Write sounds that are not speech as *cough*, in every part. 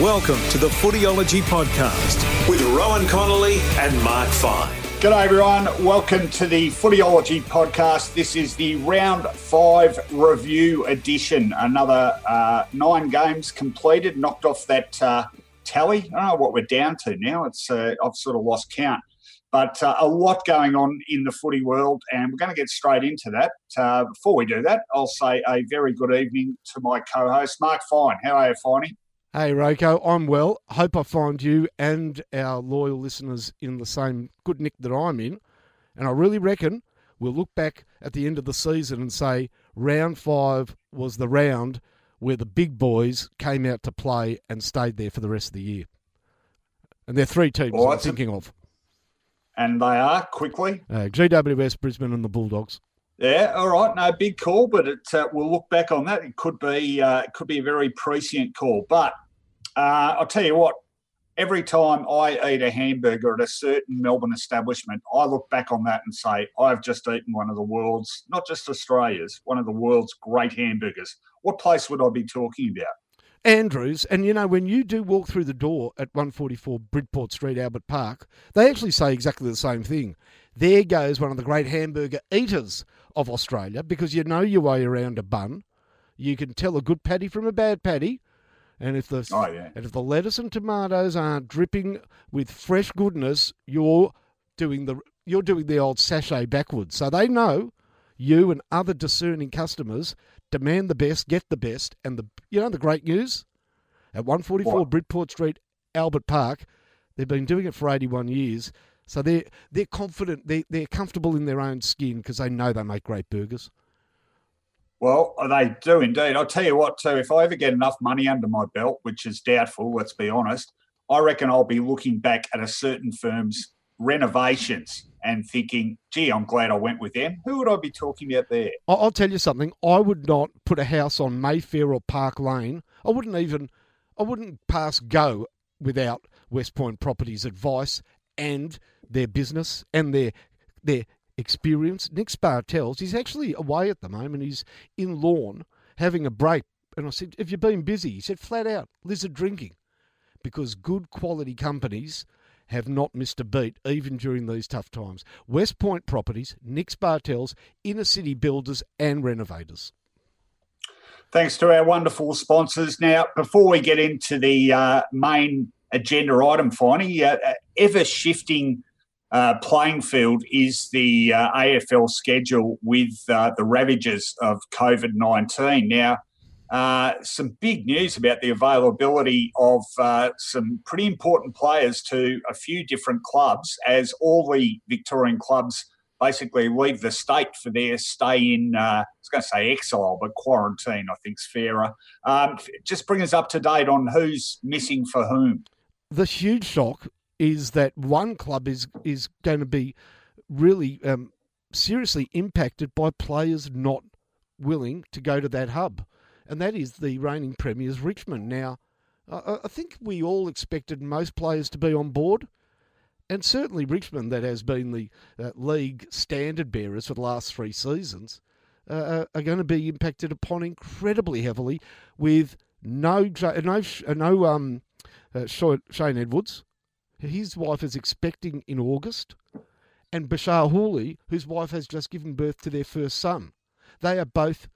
Welcome to the Footyology Podcast with Rowan Connolly and Mark Fine. G'day everyone, welcome to the Footyology Podcast. This is the round five review edition. Another uh, nine games completed, knocked off that uh, tally. I don't know what we're down to now. It's uh, I've sort of lost count. But uh, a lot going on in the footy world, and we're going to get straight into that. Uh, before we do that, I'll say a very good evening to my co-host, Mark Fine. How are you, Finey? Hey, RoCo, I'm well. Hope I find you and our loyal listeners in the same good nick that I'm in. And I really reckon we'll look back at the end of the season and say round five was the round where the big boys came out to play and stayed there for the rest of the year. And there are three teams well, I'm thinking of. And they are quickly uh, GWS, Brisbane, and the Bulldogs. Yeah, all right. No, big call, but it, uh, we'll look back on that. It could be uh, it could be a very prescient call. But uh, I'll tell you what. Every time I eat a hamburger at a certain Melbourne establishment, I look back on that and say, I've just eaten one of the world's, not just Australia's, one of the world's great hamburgers. What place would I be talking about? Andrews, and you know, when you do walk through the door at 144 Bridport Street, Albert Park, they actually say exactly the same thing. There goes one of the great hamburger eaters of Australia because you know your way around a bun. You can tell a good patty from a bad patty. And if the oh, yeah. and if the lettuce and tomatoes aren't dripping with fresh goodness, you're doing the you're doing the old sachet backwards. So they know you and other discerning customers demand the best, get the best, and the you know the great news at 144 what? Bridport Street, Albert Park, they've been doing it for 81 years. So they're they're confident, they they're comfortable in their own skin because they know they make great burgers. Well, oh, they do indeed. I'll tell you what, too, if I ever get enough money under my belt, which is doubtful, let's be honest, I reckon I'll be looking back at a certain firm's renovations and thinking, gee, I'm glad I went with them. Who would I be talking about there? I'll tell you something. I would not put a house on Mayfair or Park Lane. I wouldn't even, I wouldn't pass go without West Point Properties advice and their business and their their experience. Nick Spartels, he's actually away at the moment. He's in Lorne having a break. And I said, Have you been busy? He said, Flat out, lizard drinking. Because good quality companies have not missed a beat, even during these tough times. West Point Properties, Nick Spartels, inner city builders and renovators. Thanks to our wonderful sponsors. Now, before we get into the uh, main agenda item, Finey, uh, ever shifting uh, playing field is the uh, AFL schedule with uh, the ravages of COVID 19. Now, uh, some big news about the availability of uh, some pretty important players to a few different clubs as all the Victorian clubs basically leave the state for their stay in, uh, I was going to say exile, but quarantine, I think is fairer. Um, just bring us up to date on who's missing for whom. The huge shock is that one club is is going to be really um, seriously impacted by players not willing to go to that hub, and that is the reigning premiers Richmond. Now, I, I think we all expected most players to be on board. And certainly Richmond, that has been the uh, league standard bearers for the last three seasons, uh, uh are going to be impacted upon incredibly heavily with no no no um, uh, Shane Edwards, his wife is expecting in August, and Bashar Houli, whose wife has just given birth to their first son. They are both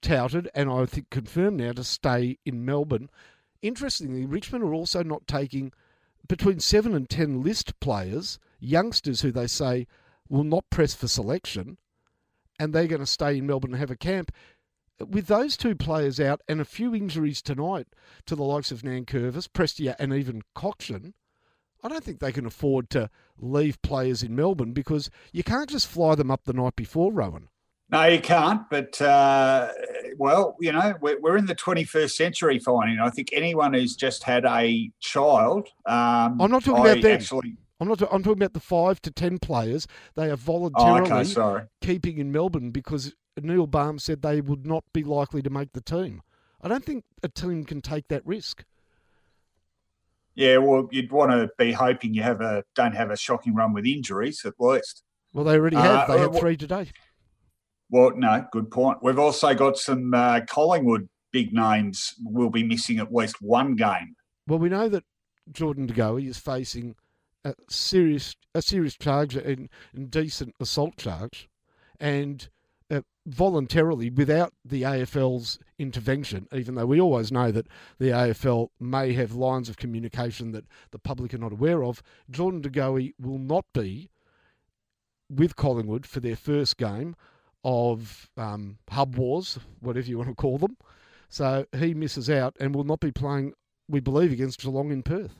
touted, and I think confirmed now, to stay in Melbourne. Interestingly, Richmond are also not taking between seven and ten list players, youngsters who they say will not press for selection, and they're going to stay in Melbourne and have a camp. With those two players out and a few injuries tonight to the likes of Nankervis, Prestia, and even Cotchin, I don't think they can afford to leave players in Melbourne because you can't just fly them up the night before, Rowan. No, you can't. But uh, well, you know, we're, we're, in the 21st century, Finey. I think anyone who's just had a child. Um, I'm not talking I about them. Actually, I'm not. I'm talking about the five to ten players they are voluntarily oh, okay, keeping in Melbourne because Neil Balme said they would not be likely to make the team. I don't think a team can take that risk. Yeah, well, you'd want to be hoping you have a don't have a shocking run with injuries at least. Well, they already have. Uh, they had well, three today. Well, no, good point. We've also got some uh, Collingwood big names will be missing at least one game. Well, we know that Jordan De Goey is facing a serious a serious charge and indecent assault charge, and uh, voluntarily without the AFL's intervention, even though we always know that the AFL may have lines of communication that the public are not aware of, Jordan De Goey will not be with Collingwood for their first game of um, Hub Wars, whatever you want to call them. So he misses out and will not be playing, we believe, against Geelong in Perth.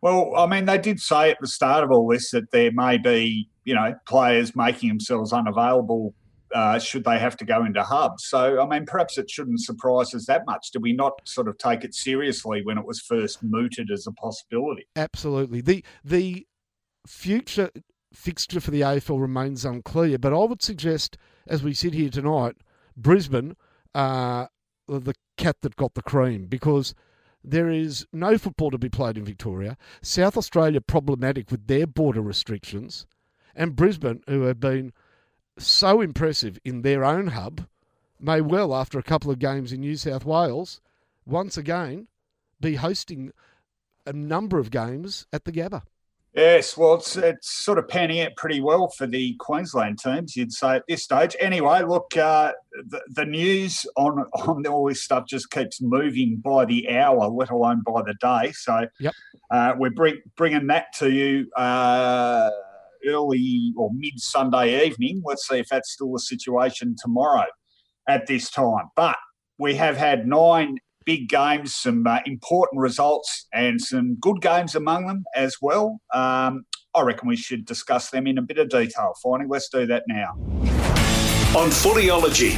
Well, I mean, they did say at the start of all this that there may be, you know, players making themselves unavailable uh, should they have to go into hubs. So, I mean, perhaps it shouldn't surprise us that much. Did we not sort of take it seriously when it was first mooted as a possibility? Absolutely. The the future fixture for the AFL remains unclear, but I would suggest, as we sit here tonight, Brisbane, uh, the cat that got the cream, because there is no football to be played in Victoria. South Australia problematic with their border restrictions, and Brisbane, who have been so impressive in their own hub, may well, after a couple of games in New South Wales, once again be hosting a number of games at the Gabba. Yes, well, it's, it's sort of panning out pretty well for the Queensland teams, you'd say at this stage. Anyway, look, uh, the, the, news on *laughs* on all this stuff just keeps moving by the hour, let alone by the day. So yep. uh, we're bring, bringing that to you uh, early or mid Sunday evening. Let's see if that's still the situation tomorrow at this time. But we have had nine big games, some uh, important results, and some good games among them as well. Um, I reckon we should discuss them in a bit of detail. Finey, let's do that now. On Footyology,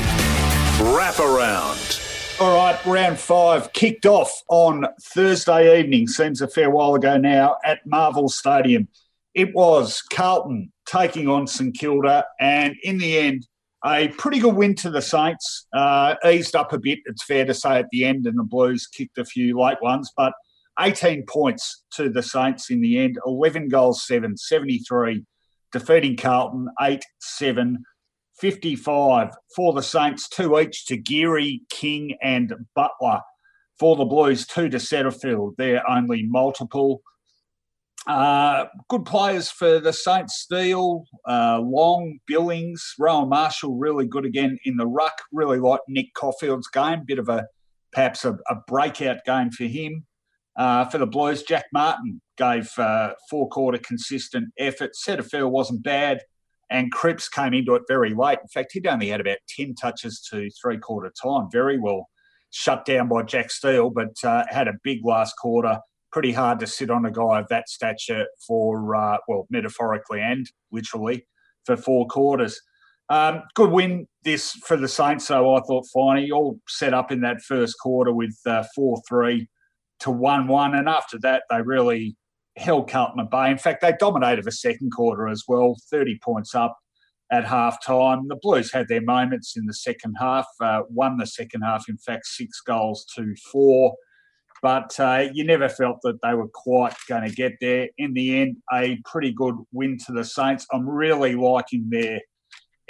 wrap around. All right, round five kicked off on Thursday evening, seems a fair while ago now, at Marvel Stadium. It was Carlton taking on St Kilda, and in the end, a pretty good win to the Saints. Uh, eased up a bit, it's fair to say, at the end, and the Blues kicked a few late ones, but 18 points to the Saints in the end, 11 goals, 7, 73, defeating Carlton 8 7. 55 for the Saints, two each to Geary, King, and Butler. For the Blues, two to Setterfield. They're only multiple. Uh, good players for the Saints Steele, uh, Long, Billings, Rowan Marshall, really good again in the ruck. Really like Nick Coffield's game, bit of a perhaps a, a breakout game for him. Uh, for the Blues, Jack Martin gave uh, four quarter consistent effort. Setterfield wasn't bad, and Cripps came into it very late. In fact, he'd only had about 10 touches to three quarter time. Very well shut down by Jack Steele, but uh, had a big last quarter pretty hard to sit on a guy of that stature for, uh, well, metaphorically and literally, for four quarters. Um, good win this for the Saints, though, I thought, Finey. All set up in that first quarter with uh, 4 3 to 1 1. And after that, they really held Carlton at bay. In fact, they dominated the second quarter as well, 30 points up at half time. The Blues had their moments in the second half, uh, won the second half, in fact, six goals to four but uh, you never felt that they were quite going to get there. In the end, a pretty good win to the Saints. I'm really liking their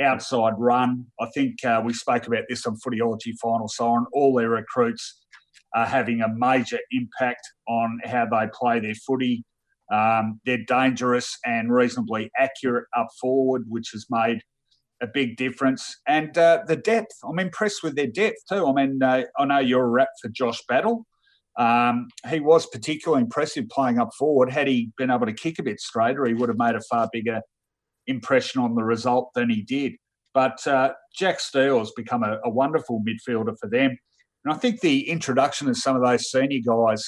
outside run. I think uh, we spoke about this on Footyology Final Siren. All their recruits are having a major impact on how they play their footy. Um, they're dangerous and reasonably accurate up forward, which has made a big difference. And uh, the depth, I'm impressed with their depth too. I mean, uh, I know you're a rep for Josh Battle. Um, he was particularly impressive playing up forward. Had he been able to kick a bit straighter, he would have made a far bigger impression on the result than he did. But uh, Jack Steele has become a, a, wonderful midfielder for them. And I think the introduction of some of those senior guys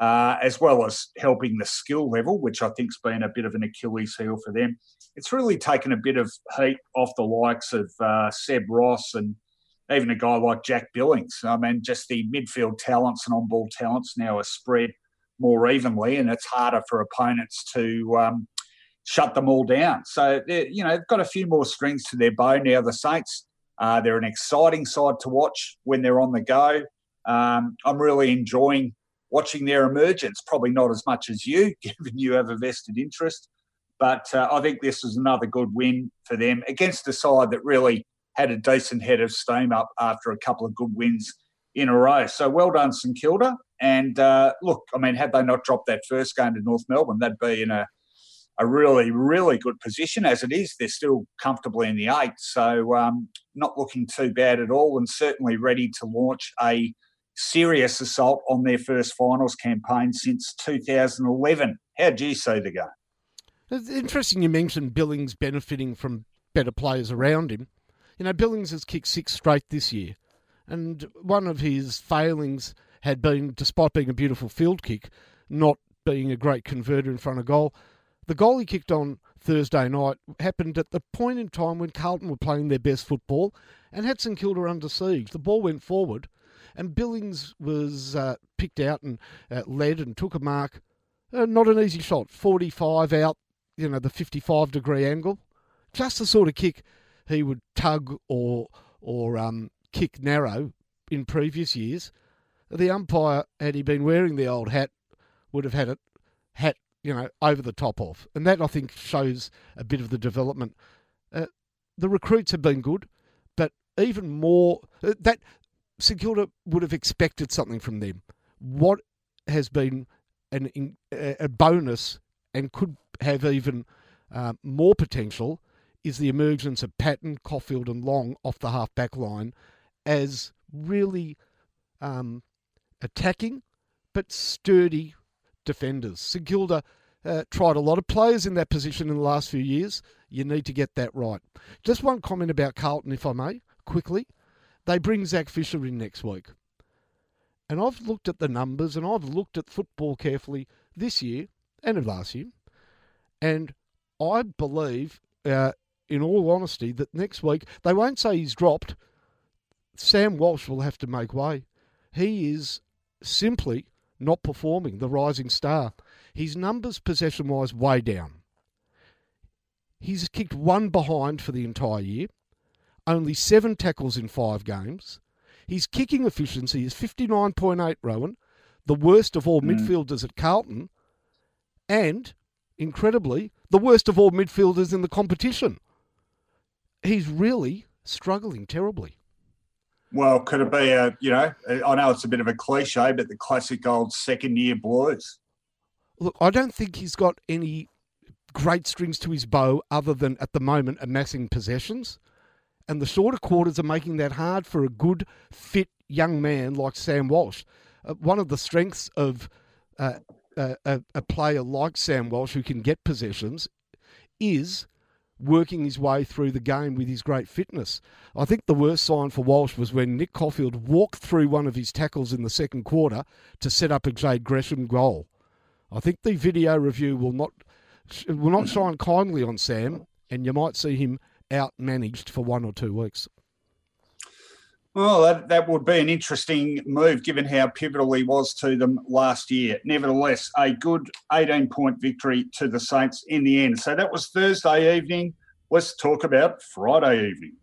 uh, as well as helping the skill level, which I think's been a bit of an Achilles heel for them. It's really taken a bit of heat off the likes of uh, Seb Ross and even a guy like Jack Billings. I mean, just the midfield talents and on-ball talents now are spread more evenly, and it's harder for opponents to um, shut them all down. So, you know, they've got a few more strings to their bow now. The Saints, uh, they're an exciting side to watch when they're on the go. Um, I'm really enjoying watching their emergence. Probably not as much as you, *laughs* given you have a vested interest. But uh, I think this is another good win for them against a side that really had a decent head of steam up after a couple of good wins in a row. So well done, St Kilda. And uh, look, I mean, had they not dropped that first game to North Melbourne, they'd be in a, a really, really good position. As it is, they're still comfortably in the eight. So um, not looking too bad at all and certainly ready to launch a serious assault on their first finals campaign since 2011. How do you see the game? It's interesting you mentioned Billings benefiting from better players around him. You know, Billings has kicked six straight this year, and one of his failings had been, despite being a beautiful field kick, not being a great converter in front of goal. The goal he kicked on Thursday night happened at the point in time when Carlton were playing their best football and had St Kilda under siege. The ball went forward, and Billings was uh, picked out and uh, led and took a mark. Uh, not an easy shot, 45 out, you know, the 55 degree angle. Just the sort of kick he would tug or or um, kick narrow in previous years. The umpire, had he been wearing the old hat, would have had it hat you know over the top of, and that I think shows a bit of the development. Uh, the recruits have been good, but even more uh, that St Kilda would have expected something from them. What has been an, a bonus and could have even uh, more potential is the emergence of Paton, Coffield, and Long off the half back line as really um, attacking but sturdy defenders. St Kilda uh, tried a lot of players in that position in the last few years. You need to get that right. Just one comment about Carlton, if I may, quickly. They bring Zac Fisher in next week. And I've looked at the numbers and I've looked at football carefully this year and last year. And I believe uh, in all honesty, that next week they won't say he's dropped. Sam Walsh will have to make way. He is simply not performing, the rising star. His numbers, possession wise, way down. He's kicked one behind for the entire year, only seven tackles in five games. His kicking efficiency is 59.8, Rowan, the worst of all mm. midfielders at Carlton, and, incredibly, the worst of all midfielders in the competition he's really struggling terribly. Well, could it be a, you know, I know it's a bit of a cliche, but the classic old second year blues? Look, I don't think he's got any great strings to his bow other than at the moment amassing possessions. And the shorter quarters are making that hard for a good, fit young man like Sam Walsh. Uh, one of the strengths of uh, a, a player like Sam Walsh who can get possessions is working his way through the game with his great fitness. I think the worst sign for Walsh was when Nick Coffield walked through one of his tackles in the second quarter to set up a Jade Gresham goal. I think the video review will not will not shine kindly on Sam, and you might see him out managed for one or two weeks. Well, that, that would be an interesting move given how pivotal he was to them last year. Nevertheless, a good 18 point victory to the Saints in the end. So that was Thursday evening. Let's talk about Friday evening.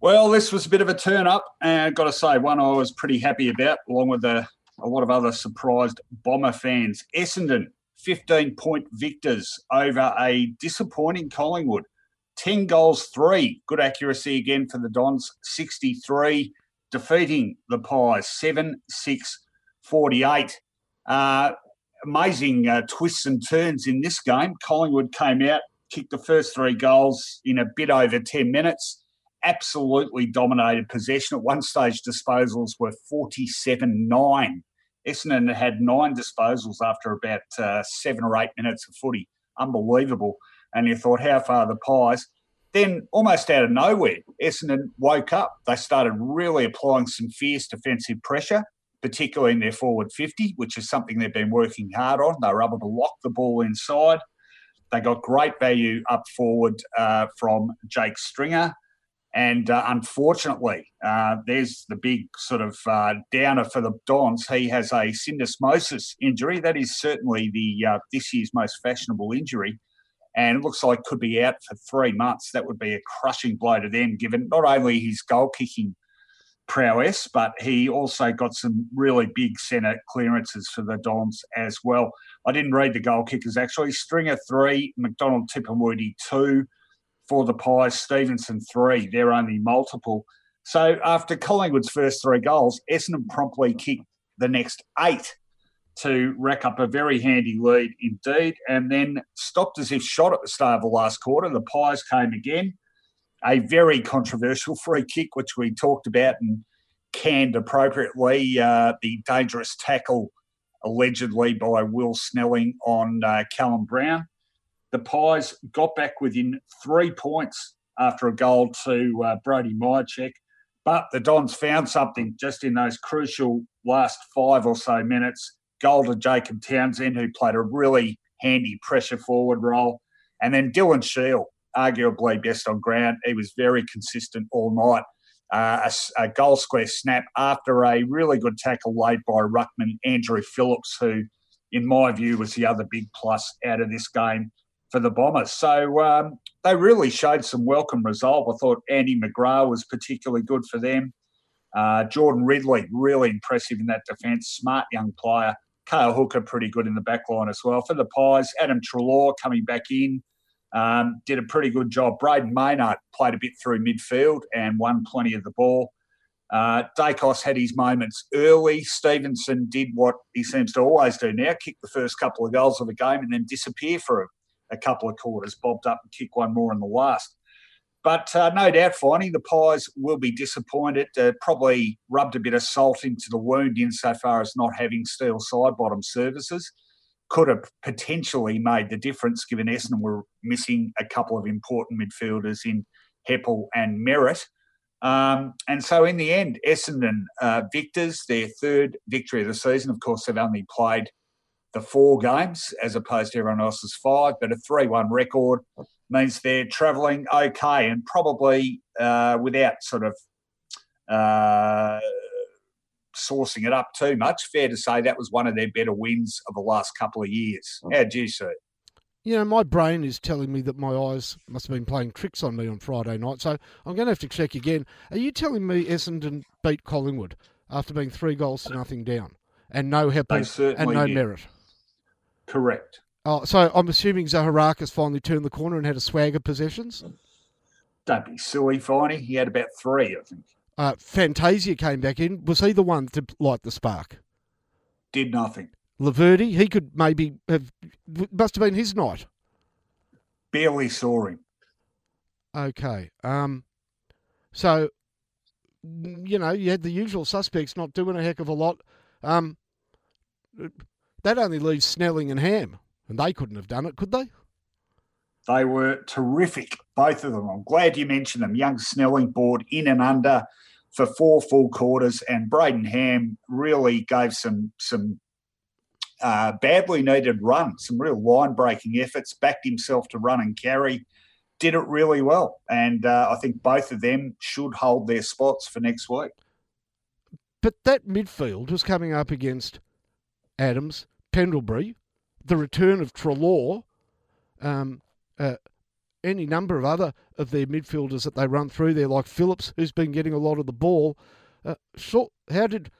Well, this was a bit of a turn up, and I've got to say, one I was pretty happy about, along with a, a lot of other surprised Bomber fans. Essendon, 15 point victors over a disappointing Collingwood. 10 goals, three. Good accuracy again for the Dons, 63, defeating the Pies, 7 6 48. Uh, amazing uh, twists and turns in this game. Collingwood came out, kicked the first three goals in a bit over 10 minutes, absolutely dominated possession. At one stage, disposals were 47 9. Essendon had nine disposals after about uh, seven or eight minutes of footy. Unbelievable and you thought, how far the Pies? Then, almost out of nowhere, Essendon woke up. They started really applying some fierce defensive pressure, particularly in their forward 50, which is something they've been working hard on. They were able to lock the ball inside. They got great value up forward uh, from Jake Stringer. And uh, unfortunately, uh, there's the big sort of uh, downer for the Dons. He has a syndesmosis injury. That is certainly the uh, this year's most fashionable injury, and it looks like could be out for three months. That would be a crushing blow to them, given not only his goal kicking prowess, but he also got some really big centre clearances for the Dons as well. I didn't read the goal kickers actually. Stringer three, McDonald Tipungwuti two for the Pies, Stephenson three. They're only multiple. So after Collingwood's first three goals, Essendon promptly kicked the next eight to rack up a very handy lead indeed, and then stopped as if shot at the start of the last quarter. The Pies came again. A very controversial free kick, which we talked about and canned appropriately. Uh, the dangerous tackle, allegedly by Will Snelling on uh, Callum Brown the Pies got back within three points after a goal to uh, Brody Mihocek. But the Dons found something just in those crucial last five or so minutes. Goal to Jacob Townsend, who played a really handy pressure forward role. And then Dylan Shiel, arguably best on ground. He was very consistent all night. Uh, a, a, goal square snap after a really good tackle laid by Ruckman Andrew Phillips, who, in my view, was the other big plus out of this game for the Bombers. So um, they really showed some welcome resolve. I thought Andy McGrath was particularly good for them. Uh, Jordan Ridley, really impressive in that defence. Smart young player. Cale Hooker, pretty good in the back line as well. For the Pies, Adam Treloar coming back in, um, did a pretty good job. Brayden Maynard played a bit through midfield and won plenty of the ball. Uh, Daicos had his moments early. Stephenson did what he seems to always do now kick the first couple of goals of the game and then disappear for a couple of quarters, bobbed up and kick one more in the last. But uh, no doubt, Finey the Pies will be disappointed. Uh, probably rubbed a bit of salt into the wound insofar as not having Steele Sidebottom services. Could have potentially made the difference given Essendon were missing a couple of important midfielders in Heppell and Merrett. Um, and so in the end, Essendon uh, victors, their third victory of the season. Of course, they've only played the four games as opposed to everyone else's five, but a 3 1 record means they're travelling okay and probably uh, without sort of uh, sourcing it up too much. Fair to say that was one of their better wins of the last couple of years. How do you see it? You know, my brain is telling me that my eyes must have been playing tricks on me on Friday night, so I'm going to have to check again. Are you telling me Essendon beat Collingwood after being three goals to nothing down and no help and no did. Merrett? Correct. Oh, so I'm assuming Zaharakis finally turned the corner and had a swag of possessions. Don't be silly, Finey. He had about three, I think. Uh, Fantasia came back in. Was he the one to light the spark? Did nothing. Laverde, he could maybe have. Must have been his night. Barely saw him. Okay. Um. So, you know, you had the usual suspects not doing a heck of a lot. Um. That only leaves Snelling and Ham, and they couldn't have done it, could they? They were terrific, both of them. I'm glad you mentioned them. Young Snelling board in and under for four full quarters, and Brayden Ham really gave some some uh, badly needed run, some real line breaking efforts, backed himself to run and carry, did it really well. And uh, I think both of them should hold their spots for next week. But that midfield was coming up against Adams, Pendlebury, the return of Treloar, um, uh, any number of other of their midfielders that they run through there, like Phillips, who's been getting a lot of the ball. Uh, so how did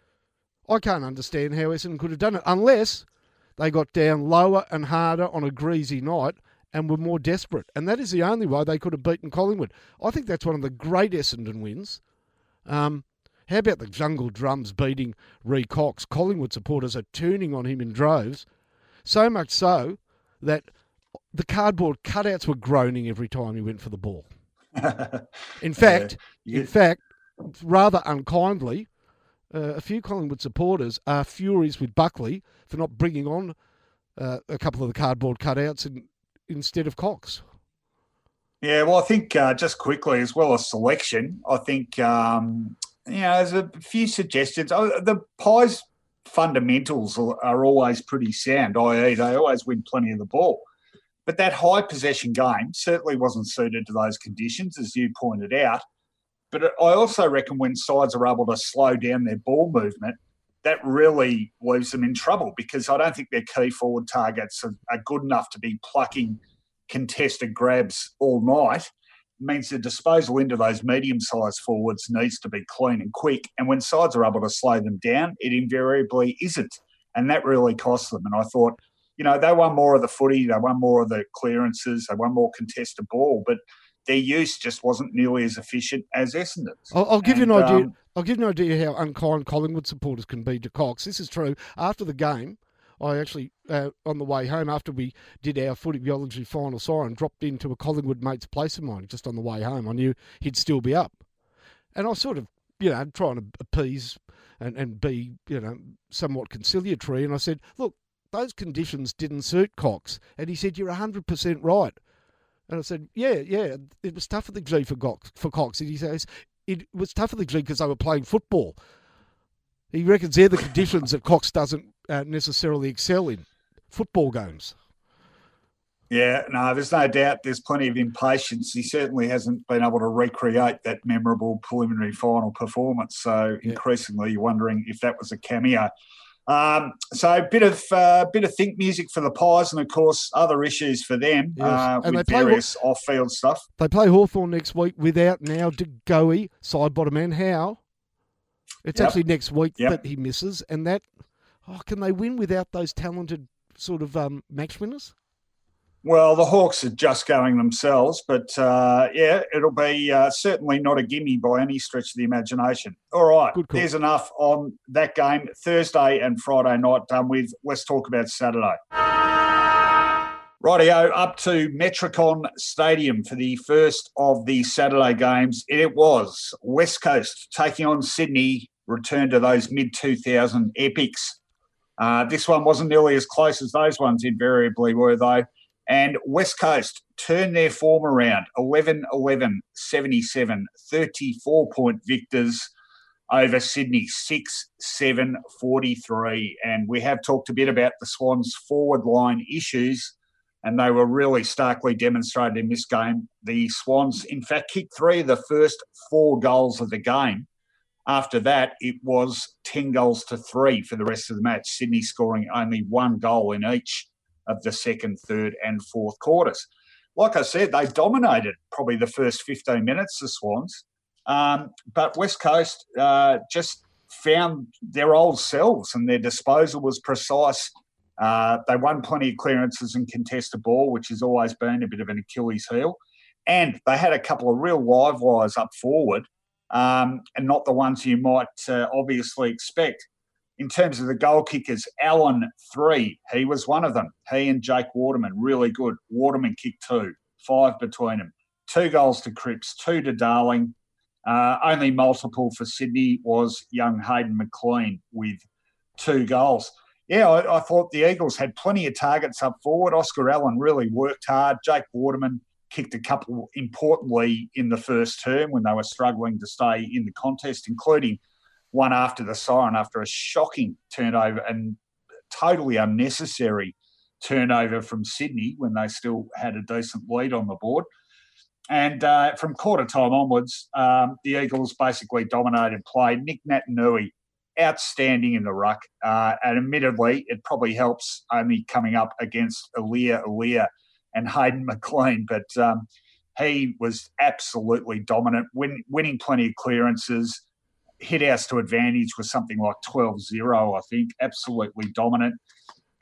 I can't understand how Essendon could have done it unless they got down lower and harder on a greasy night and were more desperate. And that is the only way they could have beaten Collingwood. I think that's one of the great Essendon wins. Um, how about the jungle drums beating Ree Cox? Collingwood supporters are turning on him in droves, so much so that the cardboard cutouts were groaning every time he went for the ball. *laughs* In fact, yeah. in fact, rather unkindly, uh, a few Collingwood supporters are furious with Buckley for not bringing on uh, a couple of the cardboard cutouts in, instead of Cox. Yeah, well, I think uh, just quickly as well as selection, I think um, you know, there's a few suggestions. Oh, the Pies fundamentals are, always pretty sound, i.e., they always win plenty of the ball. But that high possession game certainly wasn't suited to those conditions, as you pointed out. But I also reckon when sides are able to slow down their ball movement, that really leaves them in trouble because I don't think their key forward targets are good enough to be plucking contested grabs all night means the disposal into those medium sized forwards needs to be clean and quick. And when sides are able to slow them down, it invariably isn't. And that really costs them. And I thought, you know, they won more of the footy, they won more of the clearances, they won more contested ball, but their use just wasn't nearly as efficient as Essendon's. I'll, I'll give and, you an idea. Um, I'll give you an idea how unkind Collingwood supporters can be to Cox. This is true. After the game, I actually, uh, on the way home after we did our Footyology final siren, dropped into a Collingwood mate's place of mine just on the way home. I knew he'd still be up. And I sort of, you know, trying to appease and, and be, you know, somewhat conciliatory. And I said, look, those conditions didn't suit Cox. And he said, you're 100% right. And I said, yeah, yeah, it was tough for the G for Cox. For Cox. And he says, it was tough for the G because they were playing football. He reckons they're the conditions that Cox doesn't uh, necessarily excel in football games. Yeah, no, there's no doubt there's plenty of impatience. He certainly hasn't been able to recreate that memorable preliminary final performance. So yeah. increasingly, you're wondering if that was a cameo. Um, so a bit of uh, bit of think music for the Pies, and of course other issues for them yes. uh, and with various Haw- off-field stuff. They play Hawthorn next week without now De Goey, Sidebottom, man. How? It's yep. actually next week yep. that he misses, and that oh, can they win without those talented sort of um, match winners? Well, the Hawks are just going themselves, but uh, yeah, it'll be uh, certainly not a gimme by any stretch of the imagination. All right, there's enough on that game. Thursday and Friday night done with. Let's talk about Saturday. Rightio, up to Metricon Stadium for the first of the Saturday games. It was West Coast taking on Sydney, return to those mid 2000 epics. Uh, this one wasn't nearly as close as those ones invariably were, though. And West Coast turned their form around 11 11 77, 34 point victors over Sydney 6 7 43. And we have talked a bit about the Swans' forward line issues, and they were really starkly demonstrated in this game. The Swans, in fact, kicked three of the first four goals of the game. After that, it was 10 goals to three for the rest of the match, Sydney scoring only one goal in each of the second, third, and fourth quarters. Like I said, they dominated probably the first 15 minutes, the Swans. Um, but West Coast uh, just found their old selves and their disposal was precise. Uh, they won plenty of clearances and contested ball, which has always been a bit of an Achilles heel. And they had a couple of real live wires up forward um, and not the ones you might uh, obviously expect. In terms of the goal kickers, Allen three, he was one of them. He and Jake Waterman, really good. Waterman kicked two, five between them. Two goals to Cripps, two to Darling. Uh, only multiple for Sydney was young Hayden McLean with two goals. Yeah, I, I, thought the Eagles had plenty of targets up forward. Oscar Allen really worked hard. Jake Waterman kicked a couple importantly in the first term when they were struggling to stay in the contest, including one after the siren after a shocking turnover and totally unnecessary turnover from Sydney when they still had a decent lead on the board. And uh, from quarter time onwards, um, the Eagles basically dominated play. Nick Naitanui, outstanding in the ruck. Uh, and admittedly, it probably helps only coming up against Aliir Aliir and Hayden McLean, but um, he was absolutely dominant, win, winning plenty of clearances. Hit outs to advantage was something like 12 0, I think. Absolutely dominant.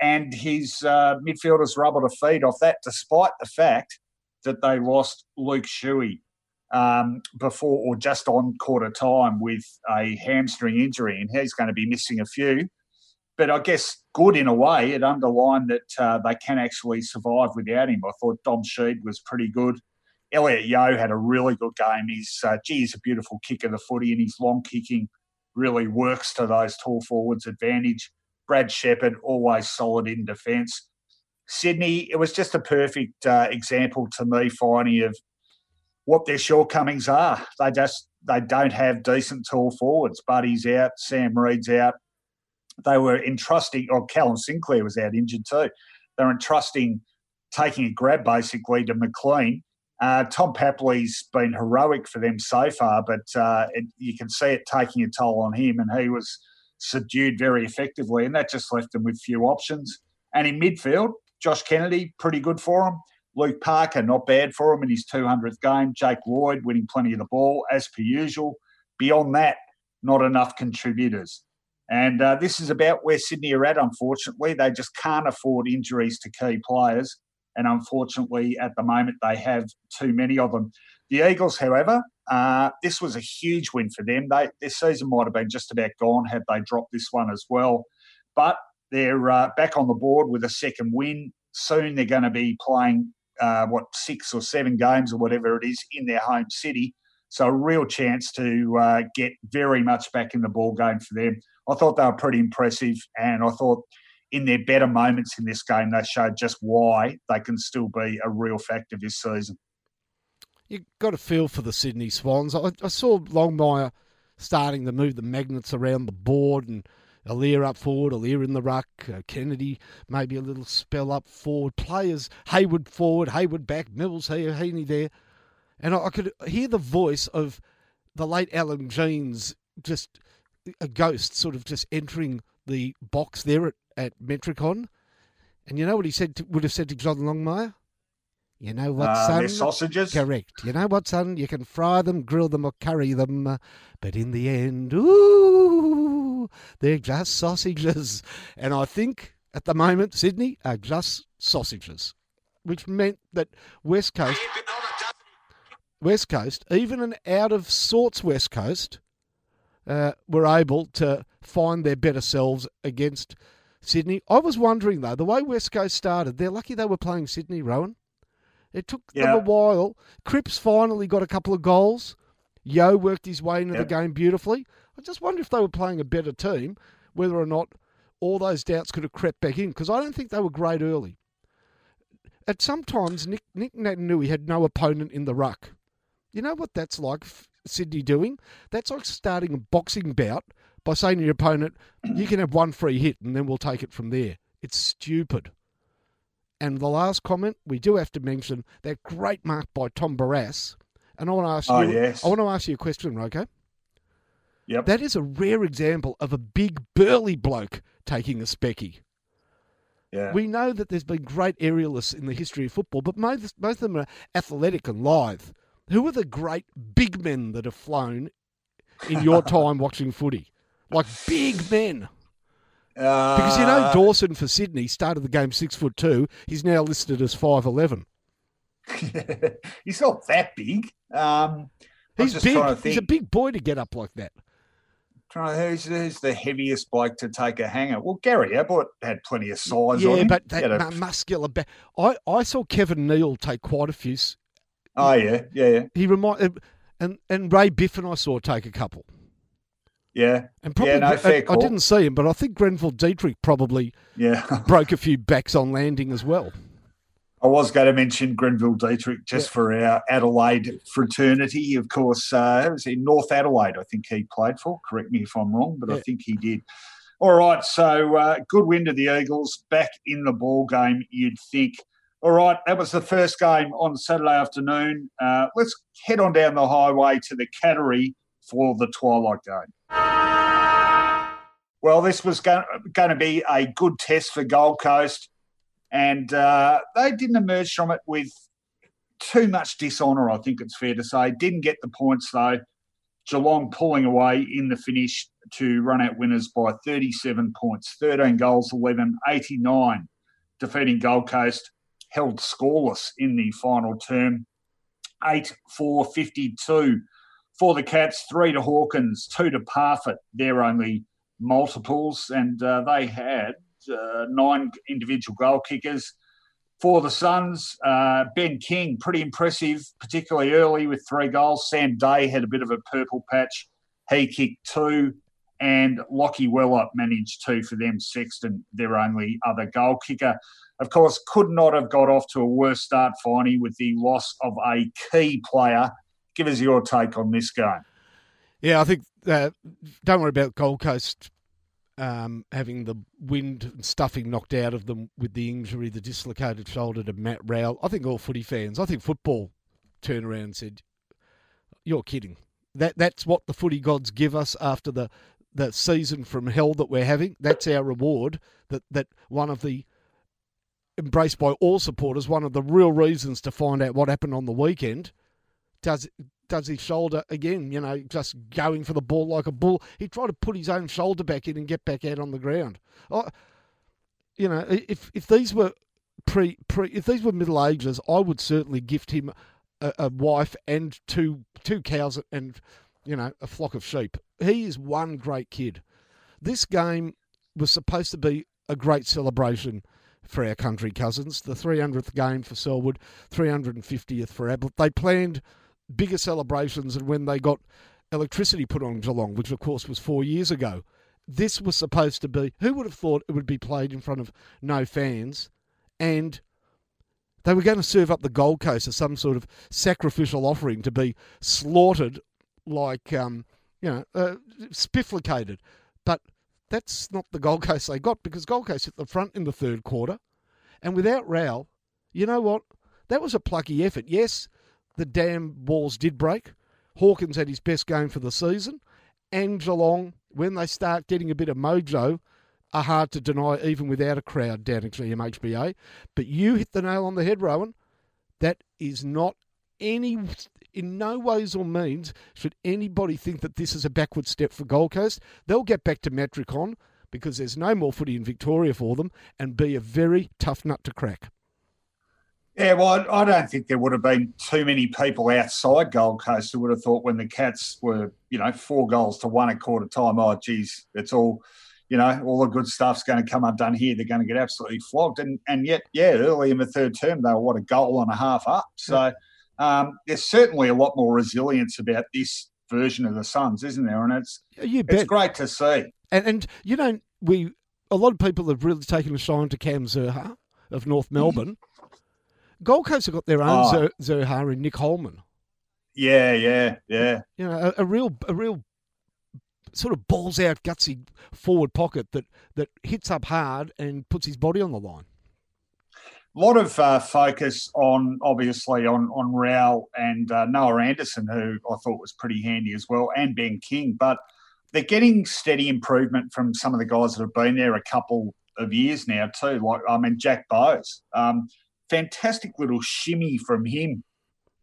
And his uh, midfielders were able to feed off that, despite the fact that they lost Luke Shuey um, before or just on quarter time with a hamstring injury, and he's going to be missing a few but I guess good in a way. It underlined that uh, they can actually survive without him. I thought Dom Sheed was pretty good. Elliot Yeo had a really good game. He's, uh, gee, he's a beautiful kick of the footy, and his long kicking really works to those tall forwards' advantage. Brad Sheppard, always solid in defence. Sydney, it was just a perfect uh, example to me, Finey, of what their shortcomings are. They just they don't have decent tall forwards. Buddy's out, Sam Reid's out, they were entrusting, or Callum Sinclair was out injured too. They're entrusting taking a grab basically to McLean. Uh, Tom Papley's been heroic for them so far, but uh, it, you can see it taking a toll on him, and he was subdued very effectively, and that just left them with few options. And in midfield, Josh Kennedy, pretty good for him. Luke Parker, not bad for him in his 200th game. Jake Lloyd winning plenty of the ball, as per usual. Beyond that, not enough contributors. And uh, this is about where Sydney are at, unfortunately. They just can't afford injuries to key players. And unfortunately, at the moment, they have too many of them. The Eagles, however, uh, this was a huge win for them. They, their season might have been just about gone had they dropped this one as well. But they're uh, back on the board with a second win. Soon they're going to be playing, uh, what, six or seven games or whatever it is in their home city. So a real chance to uh, get very much back in the ball game for them. I thought they were pretty impressive, and I thought in their better moments in this game they showed just why they can still be a real factor this season. You got a feel for the Sydney Swans. I, I saw Longmire starting to move the magnets around the board and Aliir up forward, Aliir in the ruck, uh, Kennedy maybe a little spell up forward, players, Hayward forward, Hayward back, Mills here, Heaney there. And I, I could hear the voice of the late Alan Jeans, just a ghost sort of just entering the box there at, at Metricon. And you know what he said to, would have said to John Longmire? You know what, Uh, son? their sausages. Correct. You know what, son? You can fry them, grill them, or curry them, uh, but in the end, ooh, they're just sausages. And I think at the moment, Sydney are just sausages, which meant that West Coast, West Coast, even an out of sorts West Coast, uh, were able to find their better selves against Sydney. I was wondering though, the way West Coast started, they're lucky they were playing Sydney, Rowan. It took Yeah. them a while. Cripps finally got a couple of goals. Yeo worked his way into Yep. the game beautifully. I just wonder if they were playing a better team, whether or not all those doubts could have crept back in, because I don't think they were great early. At some times, Nick, Nick Naitanui had no opponent in the ruck. You know what that's like, F- Sydney doing? That's like starting a boxing bout by saying to your opponent, *clears throat* you can have one free hit and then we'll take it from there. It's stupid. And the last comment, we do have to mention that great mark by Tom Barrass. And I want to ask Oh, you, yes. I want to ask you a question, RoCo. Yep. That is a rare example of a big burly bloke taking a specky. yeah. We know that there's been great aerialists in the history of football, but most, most of them are athletic and lithe. Who are the great big men that have flown in your *laughs* time watching footy? Like big men. Because you know Uh, Dawson for Sydney started the game six foot two. He's now listed as five eleven. *laughs* he's not that big. Um, He's big. He's a big boy to get up like that. Trying to, who's, who's the heaviest bloke to take a hanger? Well, Gary Ablett had plenty of size on yeah, but that a- muscular back. I, I saw Kevin Neale take quite a few. Oh yeah, yeah, yeah, He remind and and Ray Biffin I saw take a couple. yeah, And probably Yeah, no, I- I, didn't see him, but I think Grenville Dietrich probably yeah. *laughs* broke a few backs on landing as well. I was going to mention Grenville Dietrich just for our Adelaide fraternity. Of course, uh, it was in North Adelaide, I think he played for. Correct me if I'm wrong, but I think he did. All right, so uh, good win to the Eagles, back in the ball game, you'd think. All right, that was the first game on Saturday afternoon. Uh, let's head on down the highway to the Cattery for the Twilight game. Well, this was going, to be a good test for Gold Coast and uh, they didn't emerge from it with too much dishonour. I think it's fair to say. Didn't get the points though. Geelong pulling away in the finish to run out winners by 37 points, 13 goals, 11, 89, defeating Gold Coast, held scoreless in the final term, 8 4 52 for the Cats, 3 to Hawkins, 2 to Parfitt. They're only multiples, and uh, they had uh, nine individual goal kickers. For the Suns, uh, Ben King, pretty impressive, particularly early with three goals. Sam Day had a bit of a purple patch. He kicked two, and Lockie Weller managed two for them. Sexton, their only other goal kicker. Of course, could not have got off to a worse start, Finey, with the loss of a key player. Give us your take on this game. Yeah, I think don't worry about Gold Coast um, having the wind and stuffing knocked out of them with the injury, the dislocated shoulder to Matt Rowell. I think all footy fans, I think football turned around and said, "You're kidding." That that's what the footy gods give us after the the season from hell that we're having. That's our reward. That that one of the embraced by all supporters. One of the real reasons to find out what happened on the weekend. Does does his shoulder again? You know, just going for the ball like a bull. He tried to put his own shoulder back in and get back out on the ground. You know, if if these were pre pre if these were middle ages, I would certainly gift him a, a wife and two two cows and you know a flock of sheep. He is one great kid. This game was supposed to be a great celebration for our country cousins. The 300th game for Selwood, 350th for Ablett. They planned bigger celebrations than when they got electricity put on Geelong, which of course was four years ago. This was supposed to be. Who would have thought it would be played in front of no fans, and they were going to serve up the Gold Coast as some sort of sacrificial offering to be slaughtered, like um, you know, uh, spifflicated. But that's not the Gold Coast they got because Gold Coast hit the front in the third quarter. And without Rowell, you know what? That was a plucky effort. Yes, the dam walls did break. Hawkins had his best game for the season. And Geelong, when they start getting a bit of mojo, are hard to deny even without a crowd down at GMHBA. But you hit the nail on the head, Rowan. That is not any in no ways or means should anybody think that this is a backward step for Gold Coast. They'll get back to Metricon because there's no more footy in Victoria for them and be a very tough nut to crack. Yeah, well, I don't think there would have been too many people outside Gold Coast who would have thought when the Cats were, you know, four goals to one at quarter time, oh, geez, it's all, you know, all the good stuff's going to come undone here. They're going to get absolutely flogged. And and yet, yeah, early in the third term, they were, what, a goal and a half up. So, um, there's certainly a lot more resilience about this version of the Suns, isn't there? And it's it's great to see. And and you know we a lot of people have really taken a shine to Cam Zurhaar of North mm-hmm. Melbourne. Gold Coast have got their own oh. Zurhaar in Nick Holman. Yeah, yeah, yeah. You know, a, a real a real sort of balls out gutsy forward pocket that that hits up hard and puts his body on the line a lot of uh, focus on obviously on on Rowell and uh, Noah Anderson, who I thought was pretty handy as well, and Ben King. But they're getting steady improvement from some of the guys that have been there a couple of years now too. Like I mean, Jack Bowes, um, fantastic little shimmy from him.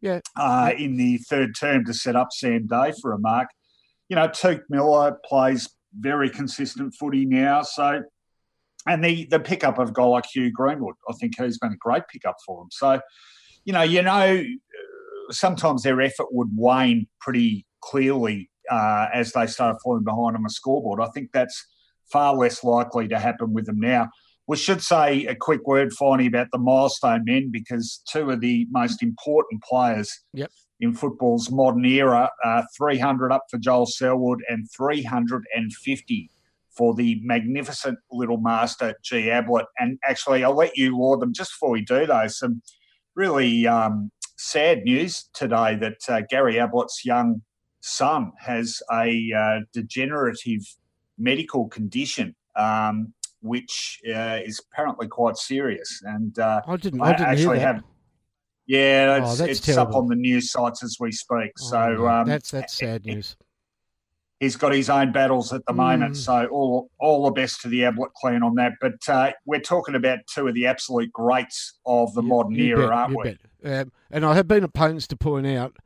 Yeah. Uh, in the third term to set up Sam Day for a mark. You know, Touk Miller plays very consistent footy now, so and the the pickup of a guy like Hugh Greenwood, I think he's been a great pickup for them. So, you know, you know, sometimes their effort would wane pretty clearly uh, as they start falling behind on the scoreboard. I think that's far less likely to happen with them now. We should say a quick word finally about the milestone men because two of the most important players yep. in football's modern era, uh, 300 up for Joel Selwood and 350 for the magnificent little master G Ablett. And actually, I'll let you laud them just before we do though. Some really um, sad news today that uh, Gary Ablett's young son has a uh, degenerative medical condition. Um, which uh, is apparently quite serious, and uh, I didn't. I, didn't actually have. Yeah, it's, oh, it's up on the news sites as we speak. Oh, so um, that's that's sad news he's got his own battles at the mm. moment. So all all the best to the Ablett clan on that. But uh, we're talking about two of the absolute greats of the modern era, bet, aren't we? Um, and I have been opposed to point out.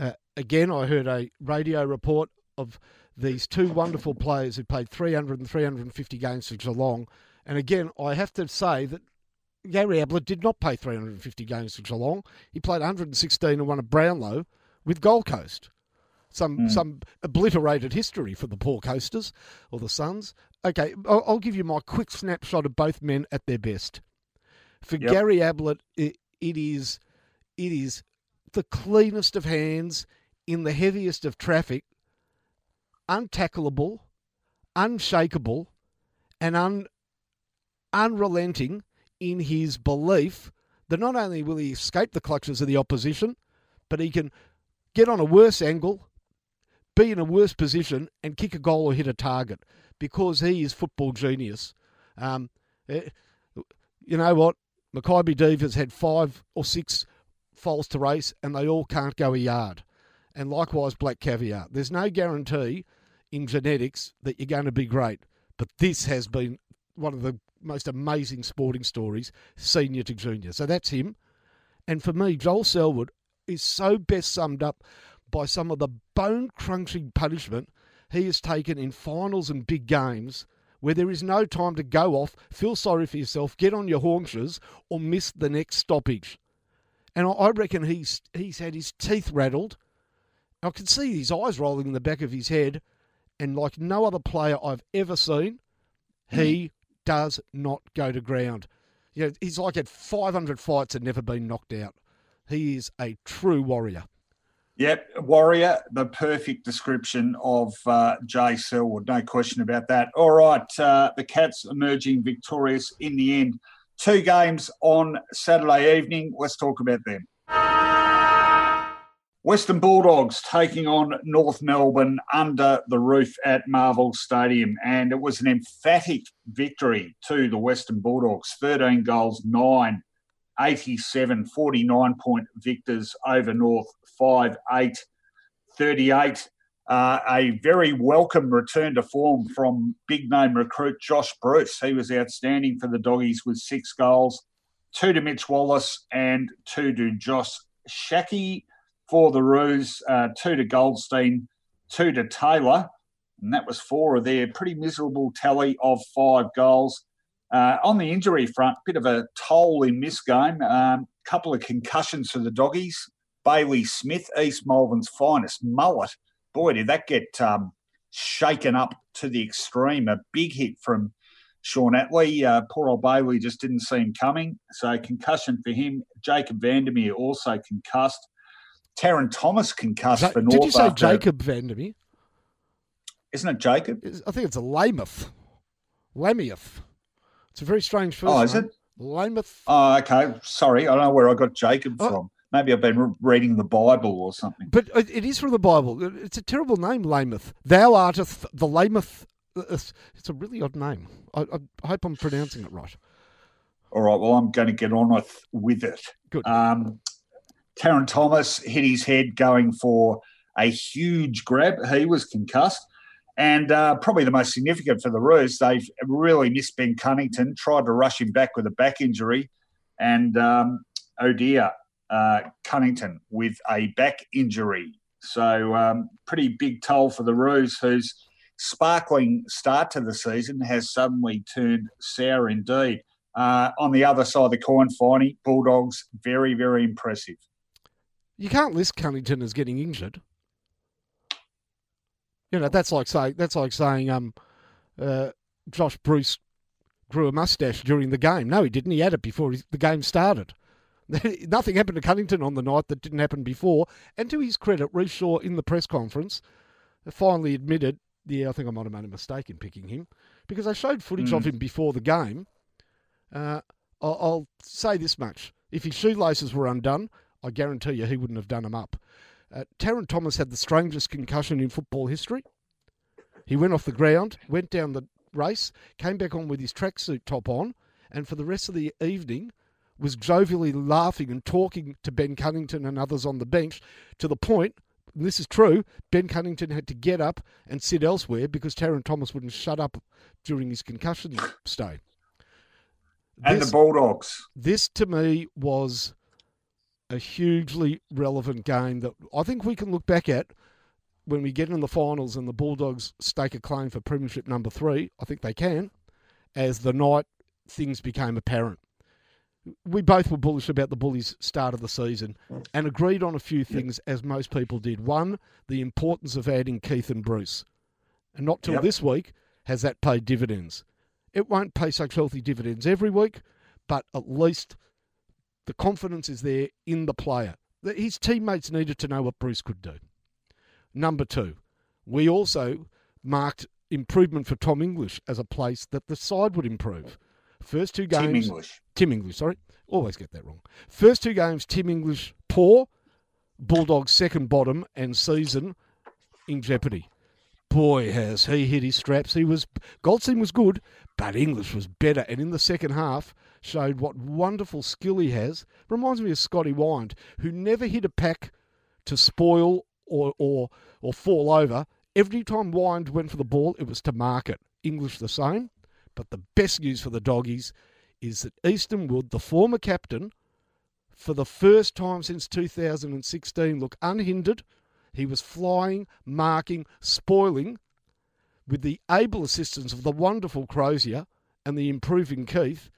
Uh, again, I heard a radio report of these two wonderful players who played 300 and 350 games for Geelong. And again, I have to say that Gary Ablett did not play 350 games for Geelong. He played 116 and won a Brownlow with Gold Coast some mm. some obliterated history for the poor coasters or the Suns. Okay, I'll, I'll, give you my quick snapshot of both men at their best. For yep. Gary Ablett, it, it is it is the cleanest of hands in the heaviest of traffic, untackleable, unshakable, and un, unrelenting in his belief that not only will he escape the clutches of the opposition, but he can get on a worse angle, be in a worse position and kick a goal or hit a target. because he is football genius. Um, eh, you know what? Makybe Diva's had five or six foals to race, and they all can't go a yard. And likewise, Black Caviar. There's no guarantee in genetics that you're going to be great, but this has been one of the most amazing sporting stories, senior to junior. So that's him. And for me, Joel Selwood is so best summed up by some of the bone crunching punishment he has taken in finals and big games where there is no time to go off, feel sorry for yourself, get on your haunches, or miss the next stoppage. And I reckon he's he's had his teeth rattled. I can see his eyes rolling in the back of his head, and like no other player I've ever seen, he mm-hmm. does not go to ground. You know, he's like had 500 fights and never been knocked out. He is a true warrior. Yep, warrior, the perfect description of uh, Jay Selwood, no question about that. All right, uh, the Cats emerging victorious in the end. Two games on Saturday evening. Let's talk about them. Western Bulldogs taking on North Melbourne under the roof at Marvel Stadium, and it was an emphatic victory to the Western Bulldogs 13 goals, 9 87, 49 point victors over North, 5 8 38. Uh, a very welcome return to form from big name recruit Josh Bruce. He was outstanding for the Doggies with six goals, two to Mitch Wallace and two to Josh Schache for the Roos, uh, two to Goldstein, two to Taylor. And that was four of their pretty miserable tally of five goals. Uh, on the injury front, bit of a toll in this game. A um, couple of concussions for the doggies. Bailey Smith, East Malvern's finest mullet. Boy, did that get um, shaken up to the extreme. A big hit from Shaun Atley. Uh, poor old Bailey just didn't see him coming. So concussion for him. Jacob Vandermeer also concussed. Tarryn Thomas concussed for North. Did you say Jacob Vandermeer? Isn't it Jacob? I think it's a Lameth. Lameth. It's a very strange first Oh, is name. it? Lameth. Oh, okay. Sorry, I don't know where I got Jacob Oh. from. Maybe I've been re- reading the Bible or something. But it it is from the Bible. It's a terrible name, Lameth. Thou arteth the Lameth. It's it's a really odd name. I, I hope I'm pronouncing it right. All right, well, I'm going to get on with, with it. Good. Um, Tarryn Thomas hit his head going for a huge grab. He was concussed. And uh, probably the most significant for the Roos, they've really missed Ben Cunnington, tried to rush him back with a back injury. And um, oh dear, uh, Cunnington with a back injury. So, um, pretty big toll for the Roos, whose sparkling start to the season has suddenly turned sour indeed. Uh, on the other side of the coin, Finey, Bulldogs, very, very impressive. You can't list Cunnington as getting injured. You know that's like saying that's like saying um, uh, Josh Bruce grew a mustache during the game. No, he didn't. He had it before he, the game started. *laughs* Nothing happened to Cunnington on the night that didn't happen before. And to his credit, Rhyce Shaw in the press conference finally admitted, yeah, I think I might have made a mistake in picking him because I showed footage of him before the game. Uh, I'll, I'll say this much: if his shoelaces were undone, I guarantee you he wouldn't have done them up. Uh, Tarryn Thomas had the strangest concussion in football history. He went off the ground, went down the race, came back on with his tracksuit top on, and for the rest of the evening was jovially laughing and talking to Ben Cunnington and others on the bench to the point, and this is true, Ben Cunnington had to get up and sit elsewhere because Tarryn Thomas wouldn't shut up during his concussion stay. And This- the Bulldogs. this to me was a hugely relevant game that I think we can look back at when we get in the finals and the Bulldogs stake a claim for premiership number three. I think they can, as the night things became apparent. We both were bullish about the Bullies' start of the season and agreed on a few things, as most people did. One, the importance of adding Keath and Bruce. And not till Yep. this week has that paid dividends. It won't pay such healthy dividends every week, but at least the confidence is there in the player. His teammates needed to know what Bruce could do. Number two, we also marked improvement for Tom English as a place that the side would improve. First two Tim games, English. Tim English, sorry. Always get that wrong. First two games, Tim English poor, Bulldogs second bottom, and season in jeopardy. boy, has he hit his straps. He was Goldstein was good, but English was better. And in the second half, showed what wonderful skill he has. Reminds me of Scotty Wynd, who never hit a pack to spoil or or or fall over. Every time Wynd went for the ball, it was to mark it. English the same. But the best news for the doggies is that Easton Wood, the former captain, for the first time since 2016, look unhindered. He was flying, marking, spoiling with the able assistance of the wonderful Crozier and the improving Keath.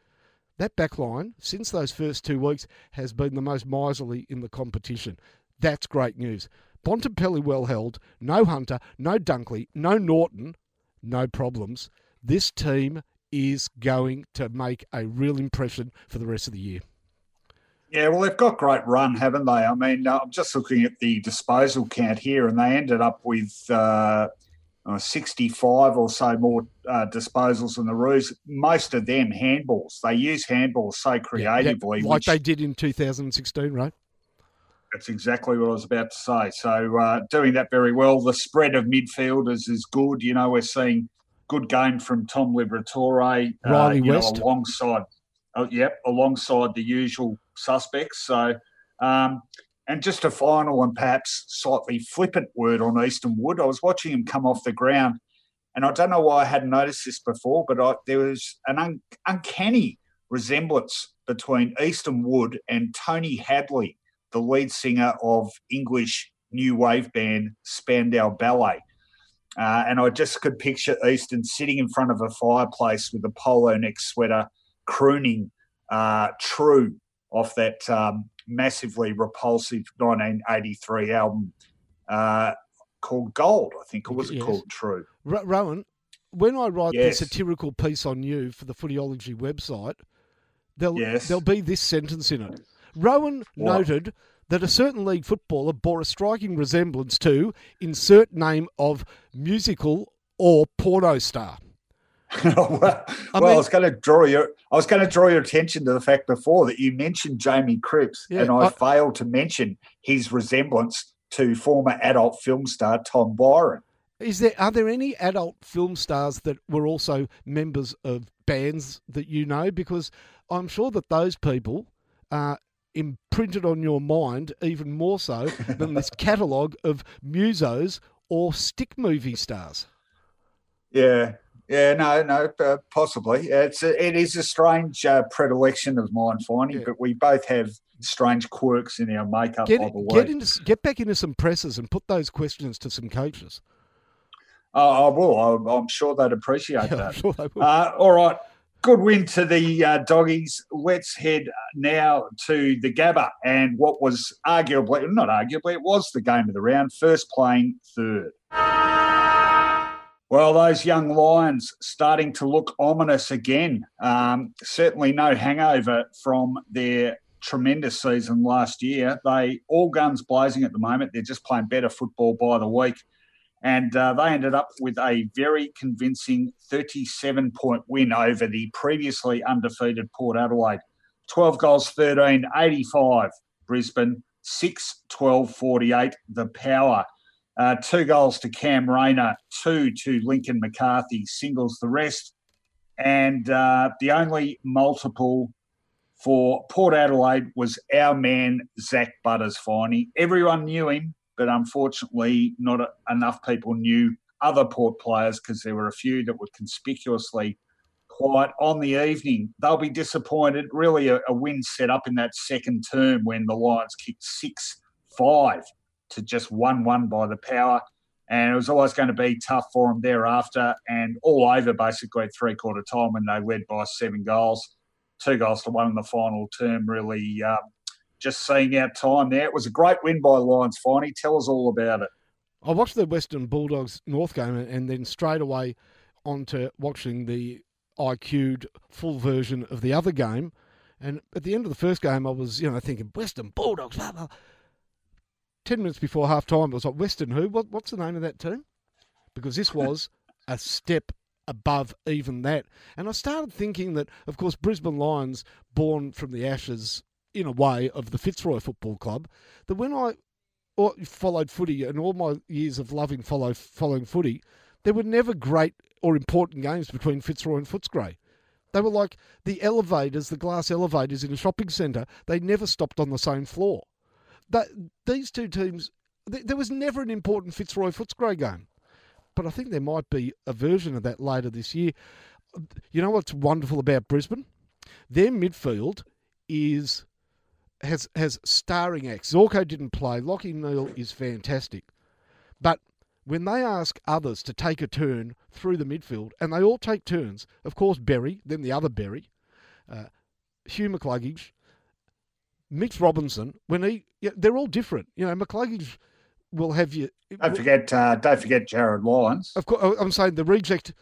That back line, since those first two weeks, has been the most miserly in the competition. That's great news. Bontempelli well held, no Hunter, no Dunkley, no Naughton, no problems. This team is going to make a real impression for the rest of the year. Yeah, well, they've got great run, haven't they? I mean, uh, I'm just looking at the disposal count here, and they ended up with uh, uh, 65 or so more uh, disposals than the Roos. Most of them handballs. They use handballs so creatively, yeah, yeah, like which, they did in 2016, right? That's exactly what I was about to say. So uh, doing that very well. The spread of midfielders is good. You know, we're seeing good game from Tom Liberatore, uh, Rhylee West, know, alongside, oh, yep, alongside the usual suspects. So, um, and just a final and perhaps slightly flippant word on Easton Wood. I was watching him come off the ground, and I don't know why I hadn't noticed this before, but I, there was an un- uncanny resemblance between Easton Wood and Tony Hadley, the lead singer of English new wave band Spandau Ballet. Uh, and I just could picture Easton sitting in front of a fireplace with a polo neck sweater, crooning uh, True off that um, massively repulsive 1983 album uh, called Gold, I think, or was it yes. called True? R- Rowan, when I write yes. the satirical piece on you for the Footyology website, there'll, yes. there'll be this sentence in it. Rowan what? noted that a certain league footballer bore a striking resemblance to insert name of musical or porno star. *laughs* well, well I, mean, I, was going to draw your I was going to draw your attention to the fact before that you mentioned Jamie Cripps, yeah, and I, I, failed to mention his resemblance to former adult film star Tom Byron. Is there are there any adult film stars that were also members of bands that you know? Because I'm sure that those people are imprinted on your mind even more so *laughs* than this catalogue of musos or stick movie stars. Yeah, yeah, no, no, uh, possibly. It's a, it is a strange uh, predilection of mine, finding, yeah. but we both have strange quirks in our makeup. Get, get, into, get back into some presses and put those questions to some coaches. Oh, I will. I, am sure they'd appreciate yeah, that. Sure they uh, all right. Good win to the uh, doggies. Let's head now to the Gabba and what was arguably, not arguably, it was the game of the round, first playing third. Well, those young Lions starting to look ominous again. Um, certainly no hangover from their tremendous season last year. They all guns blazing at the moment. They're just playing better football by the week. And uh, they ended up with a very convincing 37 point win over the previously undefeated Port Adelaide. 12 goals, 13, 85 Brisbane, 6 12 48 the power. Uh, two goals to Cam Rayner, two to Lincoln McCarthy, singles the rest. And uh, the only multiple for Port Adelaide was our man, Zak Butters, Finey. Everyone knew him but unfortunately, not enough people knew other Port players because there were a few that were conspicuously quiet on the evening. They'll be disappointed. Really, a, a win set up in that second term when the Lions kicked 6 5 to just 1 1 by the power. And it was always going to be tough for them thereafter and all over basically at three quarter time when they led by seven goals. Two goals to one in the final term really um, just seeing our time there. It was a great win by Lions, Finey. Tell us all about it. I watched the Western Bulldogs North game and then straight away onto watching the IQ'd full version of the other game. And at the end of the first game, I was, you know, thinking Western Bulldogs. Blah, blah. Ten minutes before half time, it was like Western who? What, what's the name of that team? Because this was a step above even that. And I started thinking that, of course, Brisbane Lions, born from the ashes in a way, of the Fitzroy Football Club, that when I followed footy and all my years of loving follow following footy, there were never great or important games between Fitzroy and Footscray. They were like the elevators, the glass elevators in a shopping centre. They never stopped on the same floor. That these two teams, th- there was never an important Fitzroy Footscray game. But I think there might be a version of that later this year. You know what's wonderful about Brisbane? Their midfield is has has starring acts. Zorko didn't play. Lachie Neale is fantastic, but when they ask others to take a turn through the midfield, and they all take turns, of course, Berry, then the other Berry, uh, Hugh McCluggage, Mitch Robinson, when he, yeah, they're all different. You know, McCluggage will have you. Don't forget, uh, don't forget Jarryd Lyons. Of course, I'm saying the reject,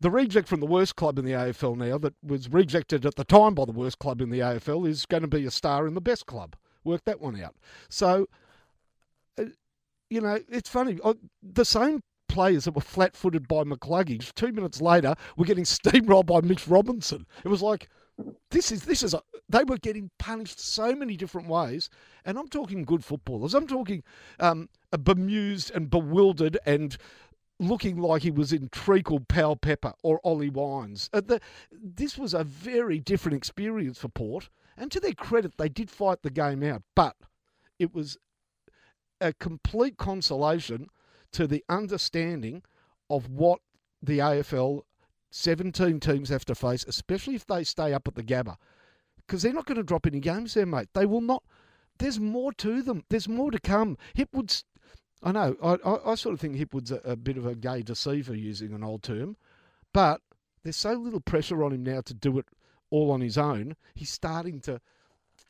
the reject from the worst club in the AFL now that was rejected at the time by the worst club in the AFL is going to be a star in the best club. Work that one out. So, uh, you know, it's funny. Uh, the same players that were flat-footed by McCluggage, two minutes later, were getting *laughs* steamrolled by Mitch Robinson. It was like, this is this is a, they were getting punished so many different ways, and I'm talking good footballers. I'm talking um, bemused and bewildered and looking like he was in treacle Powell Pepper or Ollie Wines. Uh, the, this was a very different experience for Port, and to their credit, they did fight the game out, but it was a complete consolation to the understanding of what the AFL 17 teams have to face, especially if they stay up at the Gabba. Because they're not going to drop any games there, mate. They will not. There's more to them. There's more to come. Hipwood's. I know. I, I, I sort of think Hipwood's a, a bit of a gay deceiver, using an old term. But there's so little pressure on him now to do it all on his own. He's starting to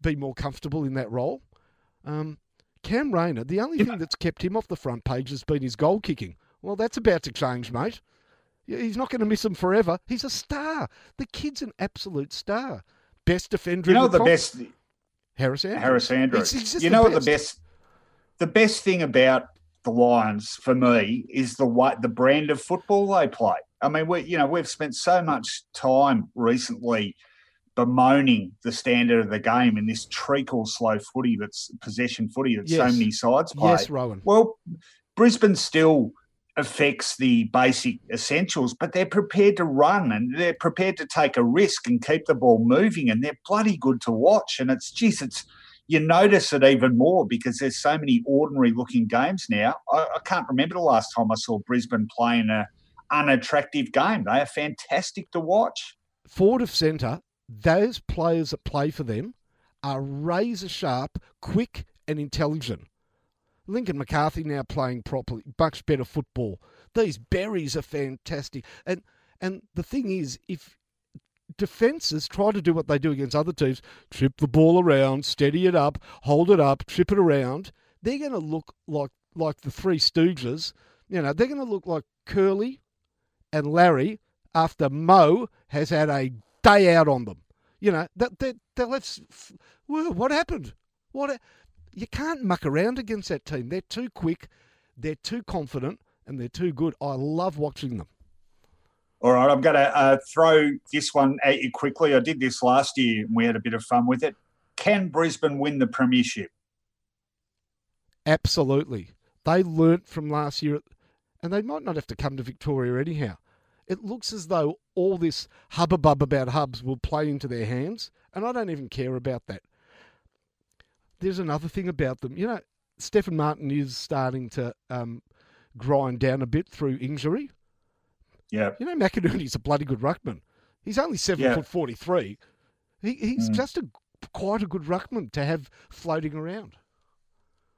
be more comfortable in that role. Um, Cam Rayner, the only thing that's kept him off the front page has been his goal kicking. Well, that's about to change, mate. He's not going to miss him forever. He's a star. The kid's an absolute star. Best defender. You know the, the best. Harris Andrews. Harris Andrews. It's just you the know what best. the best. The best thing about the Lions for me is the way the brand of football they play. I mean, we you know we've spent so much time recently bemoaning the standard of the game in this treacle slow footy that's possession footy that so many sides play. Yes, Rowan. Well, Brisbane still affects the basic essentials, but they're prepared to run and they're prepared to take a risk and keep the ball moving, and they're bloody good to watch. And it's geez, it's you notice it even more because there's so many ordinary looking games now. I, I can't remember the last time I saw Brisbane playing a unattractive game. They are fantastic to watch. Forward of centre, those players that play for them are razor sharp, quick, and intelligent. Lincoln McCarthy now playing properly, much better football. These berries are fantastic. And and the thing is, if defences try to do what they do against other teams, trip the ball around, steady it up, hold it up, trip it around, they're going to look like like the Three Stooges. You know, they're going to look like Curly and Larry after Mo has had a day out on them. You know, that that, that let's what happened? What you can't muck around against that team. They're too quick, they're too confident, and they're too good. I love watching them. All right, I'm going to uh, throw this one at you quickly. I did this last year and we had a bit of fun with it. Can Brisbane win the premiership? Absolutely. They learnt from last year, and they might not have to come to Victoria anyhow. It looks as though all this hubbub about hubs will play into their hands, and I don't even care about that. There's another thing about them. You know, Stefan Martin is starting to um, grind down a bit through injury. Yeah. You know, McInerney's a bloody good ruckman. He's only seven Yeah. foot forty three. He, he's Mm. just a quite a good ruckman to have floating around.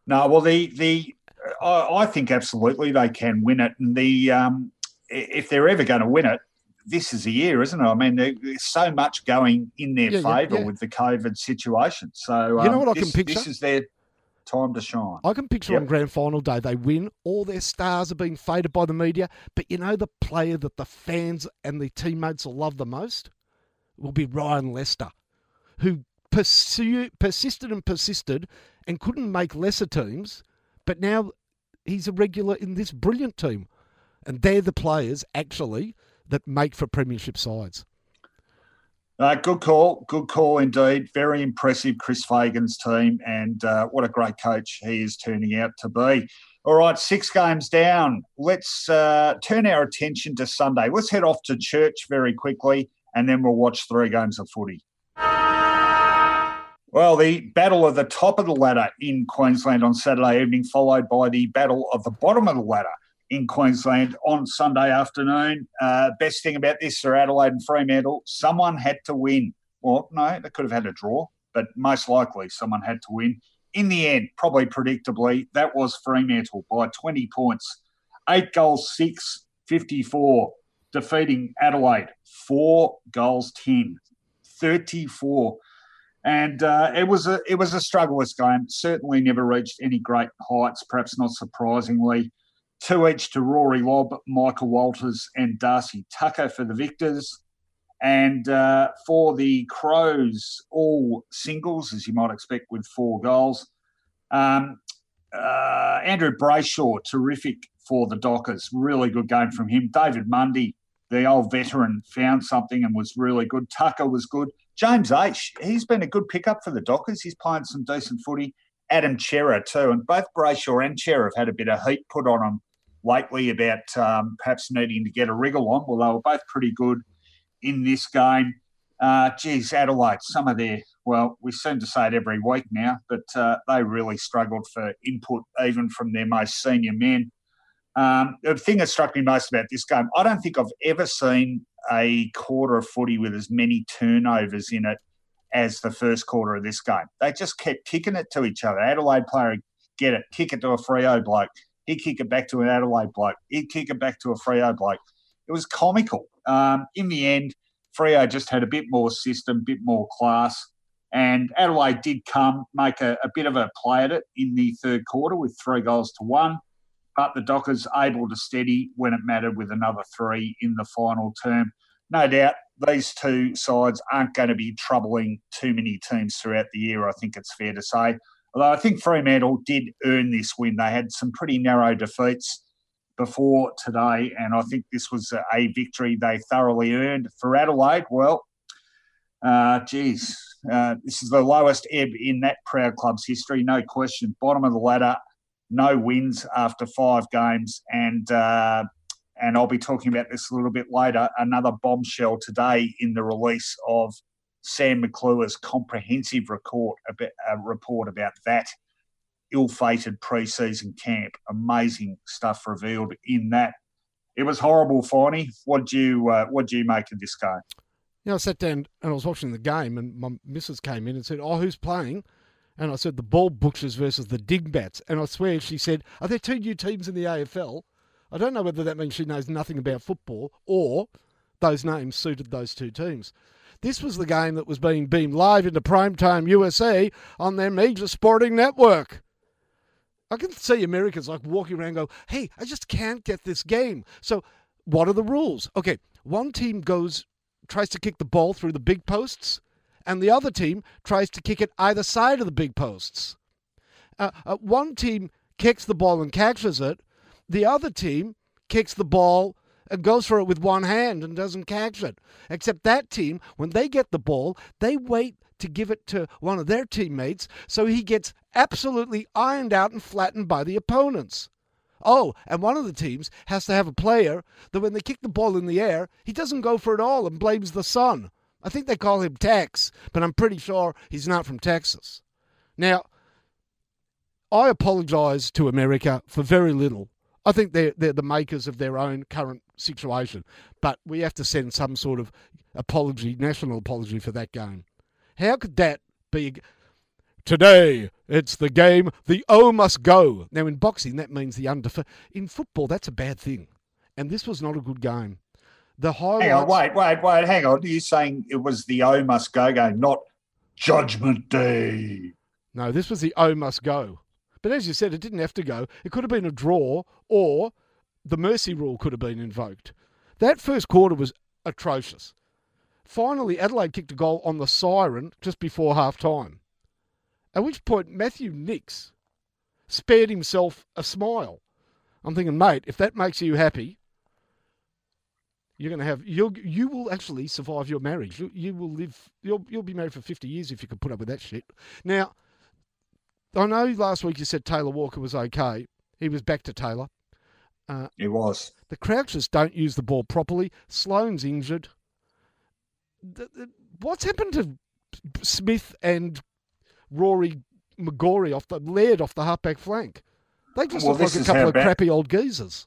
No, well, the the I, I think absolutely they can win it, and the um, if they're ever going to win it, this is a year, isn't it? I mean, there's so much going in their Yeah, favour yeah. with the COVID situation. So You know um, what I can this, picture? This is their time to shine. I can picture Yep. on grand final day they win, all their stars are being faded by the media, but you know the player that the fans and the teammates will love the most will be Ryan Lester, who pursue, persisted and persisted and couldn't make lesser teams, but now he's a regular in this brilliant team. And they're the players actually that make for premiership sides. Uh, good call, good call indeed. Very impressive, Chris Fagan's team, and uh, what a great coach he is turning out to be. All right, six games down. Let's uh, turn our attention to Sunday. Let's head off to church very quickly, and then we'll watch three games of footy. Well, the battle of the top of the ladder in Queensland on Saturday evening, followed by the battle of the bottom of the ladder in Queensland on Sunday afternoon. Uh, best thing about this for Adelaide and Fremantle, someone had to win. Well, no, they could have had a draw, but most likely someone had to win. In the end, probably predictably, that was Fremantle by 20 points. Eight goals, six, 54, defeating Adelaide. Four goals, 10, 34. And uh, it was a it was a struggleless game. Certainly never reached any great heights. Perhaps not surprisingly. Two each to Rory Lobb, Michael Walters, and Darcy Tucker for the victors. And uh, for the Crows, all singles, as you might expect, with four goals. Um, uh, Andrew Brayshaw, terrific for the Dockers. Really good game from him. David Mundy, the old veteran, found something and was really good. Tucker was good. James Aish, he's been a good pickup for the Dockers. He's playing some decent footy. Adam Cerra, too. And both Brayshaw and Cerra have had a bit of heat put on them lately about um, perhaps needing to get a wriggle on. Well, they were both pretty good in this game. Uh, geez, Adelaide, some of their, well, we seem to say it every week now, but uh, they really struggled for input even from their most senior men. Um, the thing that struck me most about this game, I don't think I've ever seen a quarter of footy with as many turnovers in it as the first quarter of this game. They just kept kicking it to each other. Adelaide player get it, kick it to a Freo bloke, He'd kick it back to an Adelaide bloke. He'd kick it back to a Freo bloke. It was comical. Um, in the end, Freo just had a bit more system, bit more class. And Adelaide did come, make a, a, bit of a play at it in the third quarter with three goals to one. But the Dockers able to steady when it mattered with another three in the final term. No doubt these two sides aren't going to be troubling too many teams throughout the year, I think it's fair to say. Although I think Fremantle did earn this win. They had some pretty narrow defeats before today, and I think this was a victory they thoroughly earned. For Adelaide, well, uh, geez, uh, this is the lowest ebb in that proud club's history, no question. Bottom of the ladder, no wins after five games, and uh, and I'll be talking about this a little bit later. Another bombshell today in the release of Sam McClure's comprehensive report about, uh, report about that ill-fated pre-season camp. Amazing stuff revealed in that. It was horrible, Finey. What do you uh, what do you make of this game? You know, I sat down and I was watching the game, and my missus came in and said, "Oh, who's playing?" And I said, "The Ball Butchers versus the Digbats." And I swear she said, "Are there two new teams in the AFL?" I don't know whether that means she knows nothing about football or those names suited those two teams. This was the game that was being beamed live into primetime USA on their major sporting network. I can see Americans like walking around go, hey, I just can't get this game. So, what are the rules? Okay, one team goes, tries to kick the ball through the big posts, and the other team tries to kick it either side of the big posts. Uh, uh, one team kicks the ball and catches it, the other team kicks the ball and goes for it with one hand and doesn't catch it. Except that team, when they get the ball, they wait to give it to one of their teammates so he gets absolutely ironed out and flattened by the opponents. Oh, and one of the teams has to have a player that when they kick the ball in the air, he doesn't go for it all and blames the sun. I think they call him Tex, but I'm pretty sure he's not from Texas. Now, I apologize to America for very little. I think they're, they're the makers of their own current situation. But we have to send some sort of apology, national apology for that game. How could that be? Today, it's the game the O must go. Now, in boxing, that means the undefeated. In football, that's a bad thing. And this was not a good game. The highlights. Hang on, wait, wait, wait, hang on. Are you saying it was the O must go game, not Judgment Day? No, this was the O must go. But as you said, it didn't have to go. It could have been a draw or the mercy rule could have been invoked. That first quarter was atrocious. Finally, Adelaide kicked a goal on the siren just before half time. At which point, Matthew Nicks spared himself a smile. I'm thinking, mate, if that makes you happy, You're going to have you you will actually survive your marriage. You, you will live. You'll you'll be married for fifty years if you can put up with that shit. Now, I know last week you said Taylor Walker was okay. He was back to Taylor. Uh, he was. The Crouchers don't use the ball properly. Sloane's injured. The, the, what's happened to Smith and Rory McGorry off the Laird off the halfback flank? They just well, look like a couple of bad, crappy old geezers.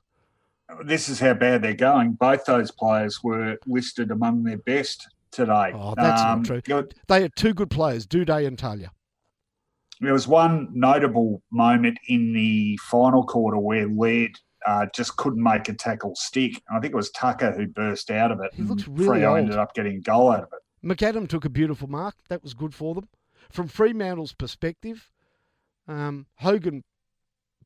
This is how bad they're going. Both those players were listed among their best today. Oh, that's um, not true. They are two good players, Doedee and Talia. There was one notable moment in the final quarter where Laird uh, just couldn't make a tackle stick. I think it was Tucker who burst out of it. He looks really Freo old. ended up getting a goal out of it. McAdam took a beautiful mark. That was good for them. From Fremantle's perspective, um, Hogan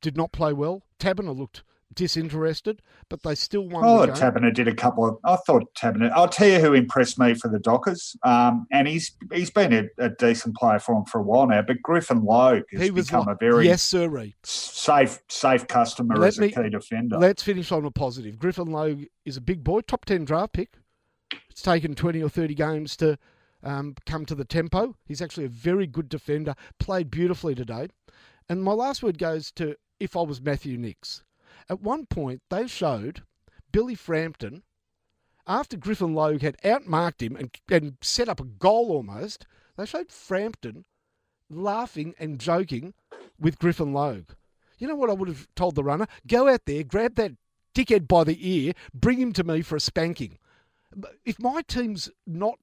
did not play well. Taberner looked disinterested, but they still won. Oh, Taberner did a couple of. I thought Taberner. I'll tell you who impressed me for the Dockers, um, and he's he's been a, a, decent player for them for a while now. But Griffin Logue has he was become like, a very yes, sir, safe safe customer Let as a key defender. Let's finish on a positive. Griffin Logue is a big boy, top ten draft pick. It's taken twenty or thirty games to. Um, come to the tempo. He's actually a very good defender. Played beautifully today. And my last word goes to if I was Matthew Nicks. At one point, they showed Billy Frampton, after Griffin Logue had outmarked him and, and set up a goal almost, they showed Frampton laughing and joking with Griffin Logue. You know what I would have told the runner? Go out there, grab that dickhead by the ear, bring him to me for a spanking. If my team's not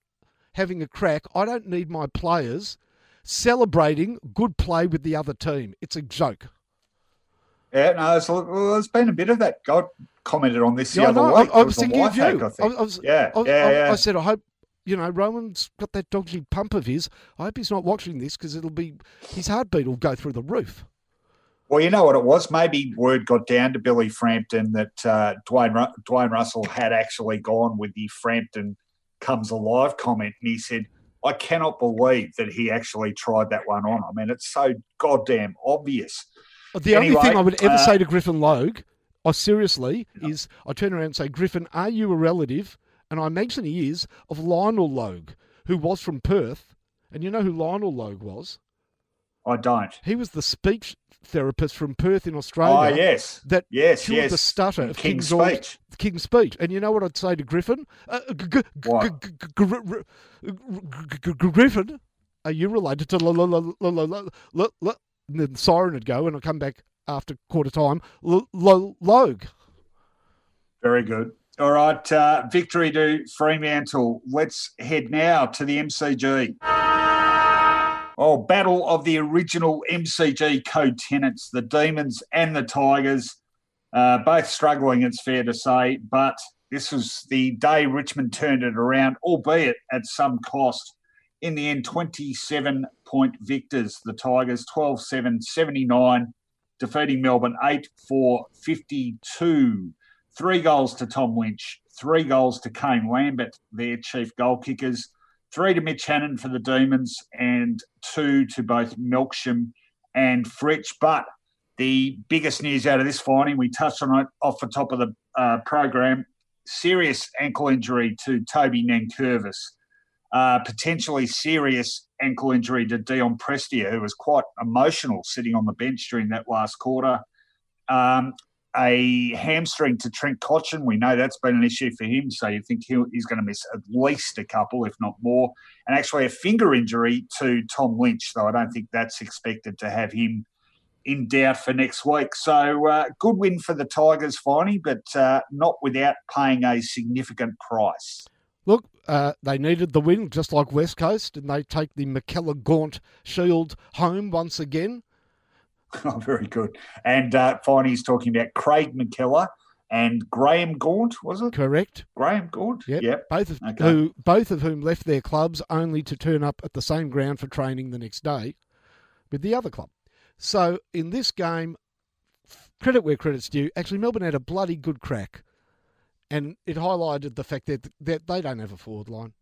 having a crack, I don't need my players celebrating good play with the other team. It's a joke. Yeah, no, there's, well, there's been a bit of that. God commented on this the yeah, other no, week. I, I was thinking of you. Hack, I, think. I, was, yeah, I, yeah, yeah. I said, I hope you know Rowan's got that dodgy pump of his. I hope he's not watching this because it'll be his heartbeat will go through the roof. Well, you know what it was. Maybe word got down to Billy Frampton that uh, Dwayne Dwayne Russell had actually gone with the Frampton comes alive comment, and he said, "I cannot believe that he actually tried that one on." I mean, it's so goddamn obvious. The anyway, only thing I would ever uh, say to Griffin Logue, I seriously, is I turn around and say, Griffin, are you a relative? And I mention he is of Lionel Logue, who was from Perth. And you know who Lionel Logue was? I don't. He was the speech therapist from Perth in Australia. Oh yes, that yes, cured yes. the stutter of King's, King's speech. King's speech. And you know what I'd say to Griffin? Griffin, are you related to then the siren would go, and I'd come back after quarter time. L- L- Logue. Very good. All right, uh, victory to Fremantle. Let's head now to the MCG. Oh, battle of the original MCG co-tenants, the Demons and the Tigers, uh, both struggling, it's fair to say. But this was the day Richmond turned it around, albeit at some cost in the end, 27 point victors. The Tigers 12 7 79, defeating Melbourne 8 4 52. Three goals to Tom Lynch, three goals to Kane Lambert, their chief goal kickers, three to Mitch Hannan for the Demons, and two to both Melksham and Fritsch. But the biggest news out of this finding, we touched on it off the top of the uh, program serious ankle injury to Toby Nankervis uh, potentially serious ankle injury to Dion Prestia, who was quite emotional sitting on the bench during that last quarter. Um, a hamstring to Trent Cotchin. We know that's been an issue for him, so you think he's going to miss at least a couple, if not more. And actually, a finger injury to Tom Lynch, though I don't think that's expected to have him in doubt for next week. So, uh, good win for the Tigers, finally, but uh, not without paying a significant price. Look, uh, they needed the win, just like West Coast, and they take the McKellar Gaunt Shield home once again. *laughs* Oh, very good. And uh, finally, he's talking about Craig McKellar and Graham Gaunt, was it? Correct. Graham Gaunt. Yep. yep. Both of okay. who both of whom left their clubs only to turn up at the same ground for training the next day with the other club. So in this game, credit where credit's due. Actually, Melbourne had a bloody good crack and it highlighted the fact that, that they don't have a forward line.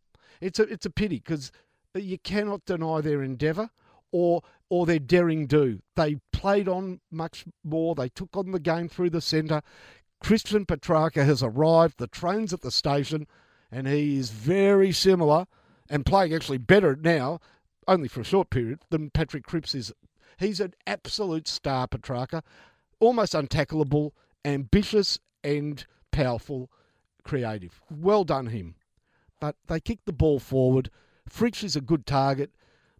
It's a it's a pity because you cannot deny their endeavour or or their daring do. They played on much more. They took on the game through the centre. Christian Petracca has arrived. The train's at the station, and he is very similar and playing actually better now, only for a short period, than Patrick Cripps is. He's an absolute star, Petracca, almost untackleable, ambitious, and powerful, creative. Well done, him. But they kicked the ball forward. Fritsch is a good target,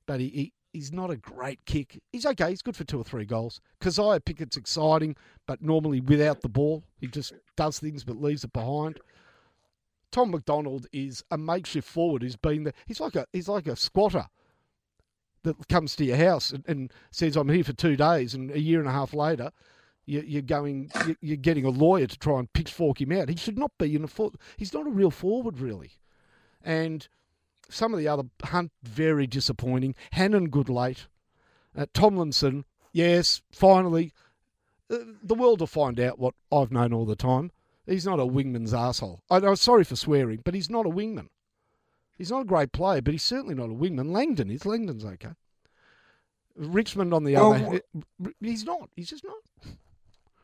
but he, he he's not a great kick. He's okay. He's good for two or three goals. Kysaiah Pickett's exciting, but normally without the ball, he just does things but leaves it behind. Tom McDonald is a makeshift forward who's been there. He's like a he's like a squatter that comes to your house and, and says, "I'm here for two days," and a year and a half later, you, are going, you're getting a lawyer to try and pitchfork him out. He should not be in a foot. He's not a real forward, really. And some of the other Hunt very disappointing. Hannan good late. Uh, Tomlinson, yes, finally, uh, the world will find out what I've known all the time. He's not a wingman's asshole. I, am sorry for swearing, but he's not a wingman. He's not a great player, but he's certainly not a wingman. Langdon is. Langdon's okay. Richmond on the well, other, he's not. He's just not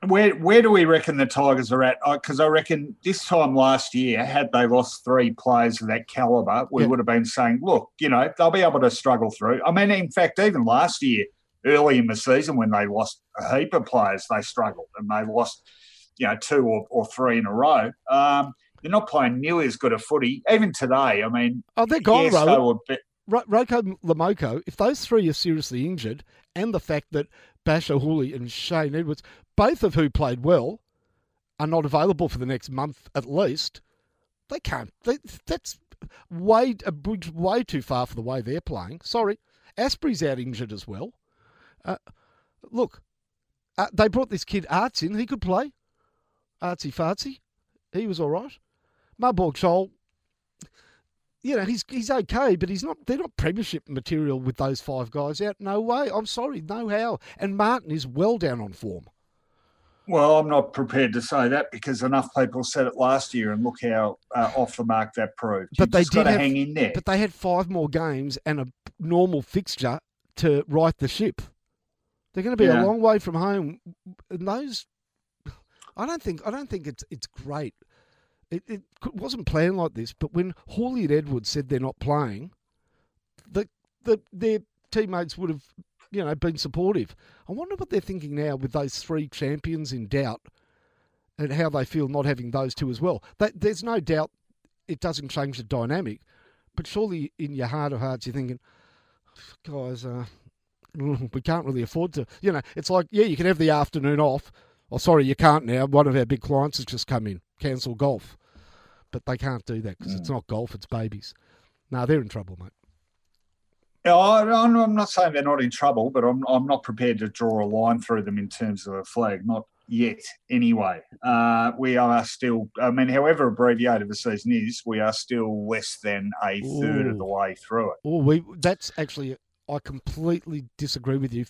where where do we reckon the Tigers are at? Because I, I, reckon this time last year, had they lost three players of that caliber, we yeah. would have been saying, look, you know, they'll be able to struggle through. I mean, in fact, even last year, early in the season, when they lost a heap of players, they struggled and they lost, you know, two or, or three in a row. Um, they're not playing nearly as good a footy. Even today, I mean, oh, they're gone, yes, they were bit, Roko Lomoko, if those three are seriously injured, and the fact that Bachar Houli and Shane Edwards, both of who played well, are not available for the next month at least, they can't. They, that's way a bridge way too far for the way they're playing. Sorry, Astbury's out injured as well. Uh, look, uh, they brought this kid Aarts in. He could play. Artsy fartsy. He was all right. Mabior Chol, you know, he's he's okay, but he's not. They're not premiership material with those five guys out. No way. I'm sorry, no how. And Martin is well down on form. Well, I'm not prepared to say that because enough people said it last year, and look how uh, off the mark that proved. But they did have, hang in there. But they had five more games and a normal fixture to right the ship. They're going to be yeah. a long way from home. And those, I don't think. I don't think it's it's great. It, it wasn't planned like this. But when Houli and Edwards said they're not playing, the the their teammates would have you know, been supportive. I wonder what they're thinking now with those three champions in doubt and how they feel not having those two as well. there's no doubt it doesn't change the dynamic, but surely in your heart of hearts you're thinking, guys, uh, *laughs* we can't really afford to. You know, it's like, yeah, you can have the afternoon off. Oh, sorry, you can't now. One of our big clients has just come in, cancel golf. But they can't do that because mm. it's not golf, it's babies. No, they're in trouble, mate. Yeah, I'm not saying they're not in trouble, but I'm, I'm not prepared to draw a line through them in terms of a flag, not yet anyway. Uh, we are still, I mean, however abbreviated the season is, we are still less than a third Ooh. of the way through it. Oh, we that's actually, I completely disagree with you.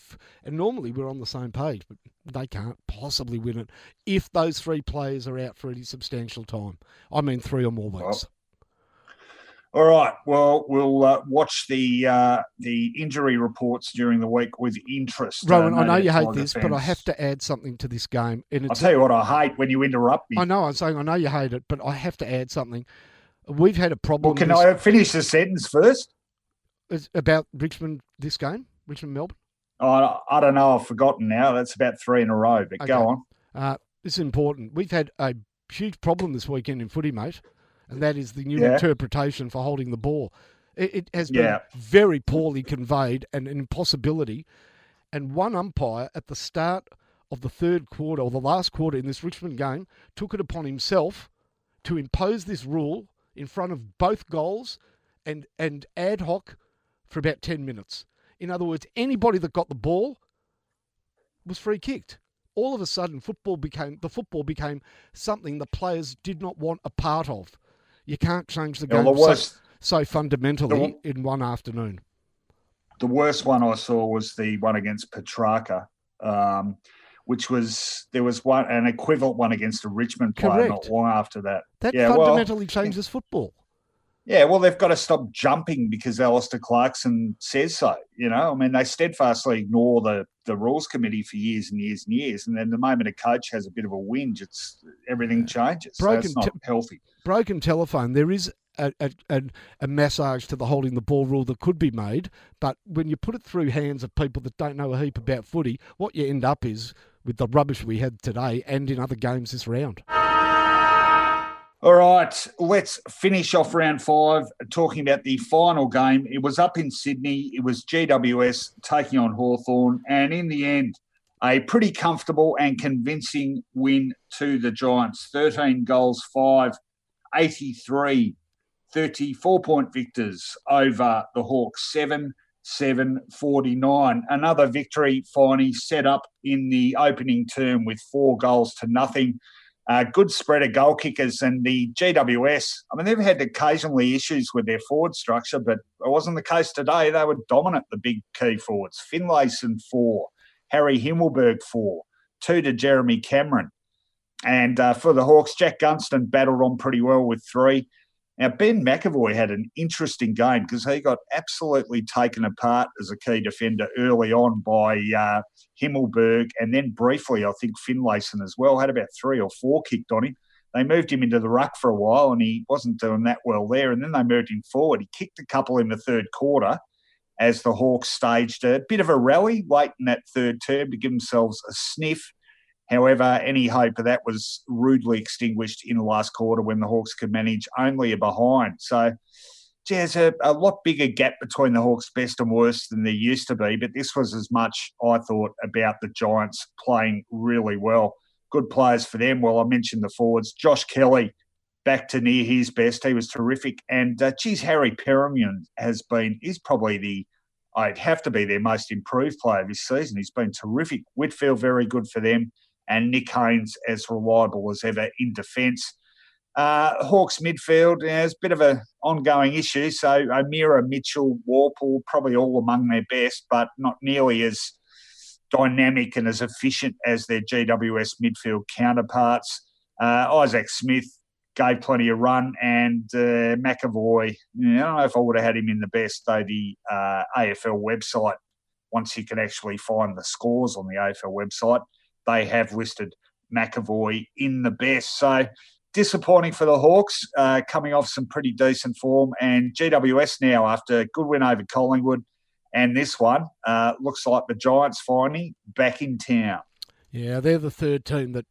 And normally we're on the same page, but they can't possibly win it if those three players are out for any substantial time. I mean, three or more weeks. Well, all right. Well, we'll uh, watch the uh, the injury reports during the week with interest. Rowan, uh, I know you hate this, but I have to add something to this game. And I'll tell you what I hate when you interrupt me. I know. I'm saying I know you hate it, but I have to add something. We've had a problem. Well, can this... I finish the sentence first? about Richmond this game, Richmond Melbourne. Oh, I don't know. I've forgotten now. That's about three in a row. But okay. go on. Uh, this is important. We've had a huge problem this weekend in footy, mate and that is the new yeah. interpretation for holding the ball. It, it has been yeah. very poorly conveyed and an impossibility. And one umpire at the start of the third quarter or the last quarter in this Richmond game took it upon himself to impose this rule in front of both goals and, and ad hoc for about 10 minutes. In other words, anybody that got the ball was free kicked. All of a sudden, football became the football became something the players did not want a part of. You can't change the game the worst, so, so, fundamentally the, in one afternoon. The worst one I saw was the one against Petracca, um, which was there was one an equivalent one against a Richmond player Correct. not long after that. That yeah, fundamentally well, changes football. Yeah, well, they've got to stop jumping because Alastair Clarkson says so. You know, I mean, they steadfastly ignore the the rules committee for years and years and years, and then the moment a coach has a bit of a whinge, it's everything changes. Broken so it's not te- healthy. Broken telephone. There is a, a, a, massage to the holding the ball rule that could be made, but when you put it through hands of people that don't know a heap about footy, what you end up is with the rubbish we had today and in other games this round. All right, let's finish off round five talking about the final game. It was up in Sydney. It was GWS taking on Hawthorn, and in the end, a pretty comfortable and convincing win to the Giants. 13 goals, 5, 83, 34 point victors over the Hawks, 7 7 49. Another victory finally set up in the opening term with four goals to nothing. Uh, good spread of goal kickers and the GWS. I mean, they've had occasionally issues with their forward structure, but it wasn't the case today. They were dominant, the big key forwards. Finlayson, four. Harry Himmelberg, four. Two to Jeremy Cameron. And uh, for the Hawks, Jack Gunston battled on pretty well with three. Now, Ben McEvoy had an interesting game because he got absolutely taken apart as a key defender early on by uh, Himmelberg, and then briefly, I think Finlayson as well had about three or four kicked on him. They moved him into the ruck for a while, and he wasn't doing that well there. And then they moved him forward. He kicked a couple in the third quarter as the Hawks staged a bit of a rally late in that third term to give themselves a sniff. However, any hope of that was rudely extinguished in the last quarter when the Hawks could manage only a behind. So, there's a, a lot bigger gap between the Hawks' best and worst than there used to be. But this was as much, I thought, about the Giants playing really well. Good players for them. Well, I mentioned the forwards. Josh Kelly back to near his best. He was terrific. And uh, geez, Harry Perryman has been, is probably the, I'd have to be their most improved player this season. He's been terrific. Whitfield, very good for them and Nick Haynes as reliable as ever in defence. Uh, Hawks midfield has a bit of an ongoing issue. So O'Meara, Mitchell, Worpel, probably all among their best, but not nearly as dynamic and as efficient as their GWS midfield counterparts. Uh, Isaac Smith gave plenty of run, and uh, McEvoy. You know, I don't know if I would have had him in the best, though the uh, AFL website, once you can actually find the scores on the AFL website, they have listed McEvoy in the best. So disappointing for the Hawks, uh, coming off some pretty decent form. And GWS now, after a good win over Collingwood, and this one uh, looks like the Giants finally back in town. Yeah, they're the third team that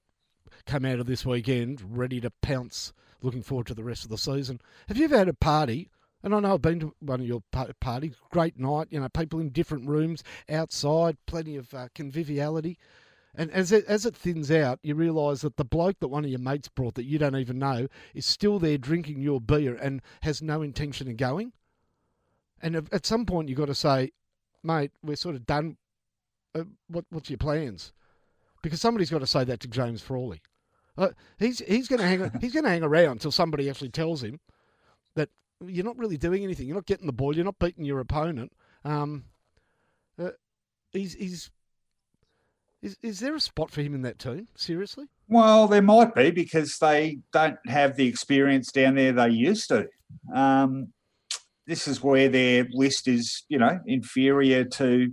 come out of this weekend ready to pounce. Looking forward to the rest of the season. Have you ever had a party? And I know I've been to one of your parties. Great night, you know, people in different rooms, outside, plenty of uh, conviviality. And as it, as it thins out, you realise that the bloke that one of your mates brought that you don't even know is still there drinking your beer and has no intention of going. And at some point, you've got to say, mate, we're sort of done. Uh, what, what's your plans? Because somebody's got to say that to James Frawley. Uh, he's he's going to hang *laughs* he's going to hang around until somebody actually tells him that you're not really doing anything. You're not getting the ball. You're not beating your opponent. Um, uh, he's he's is, is there a spot for him in that team? Seriously? Well, there might be because they don't have the experience down there they used to. Um, this is where their list is, you know, inferior to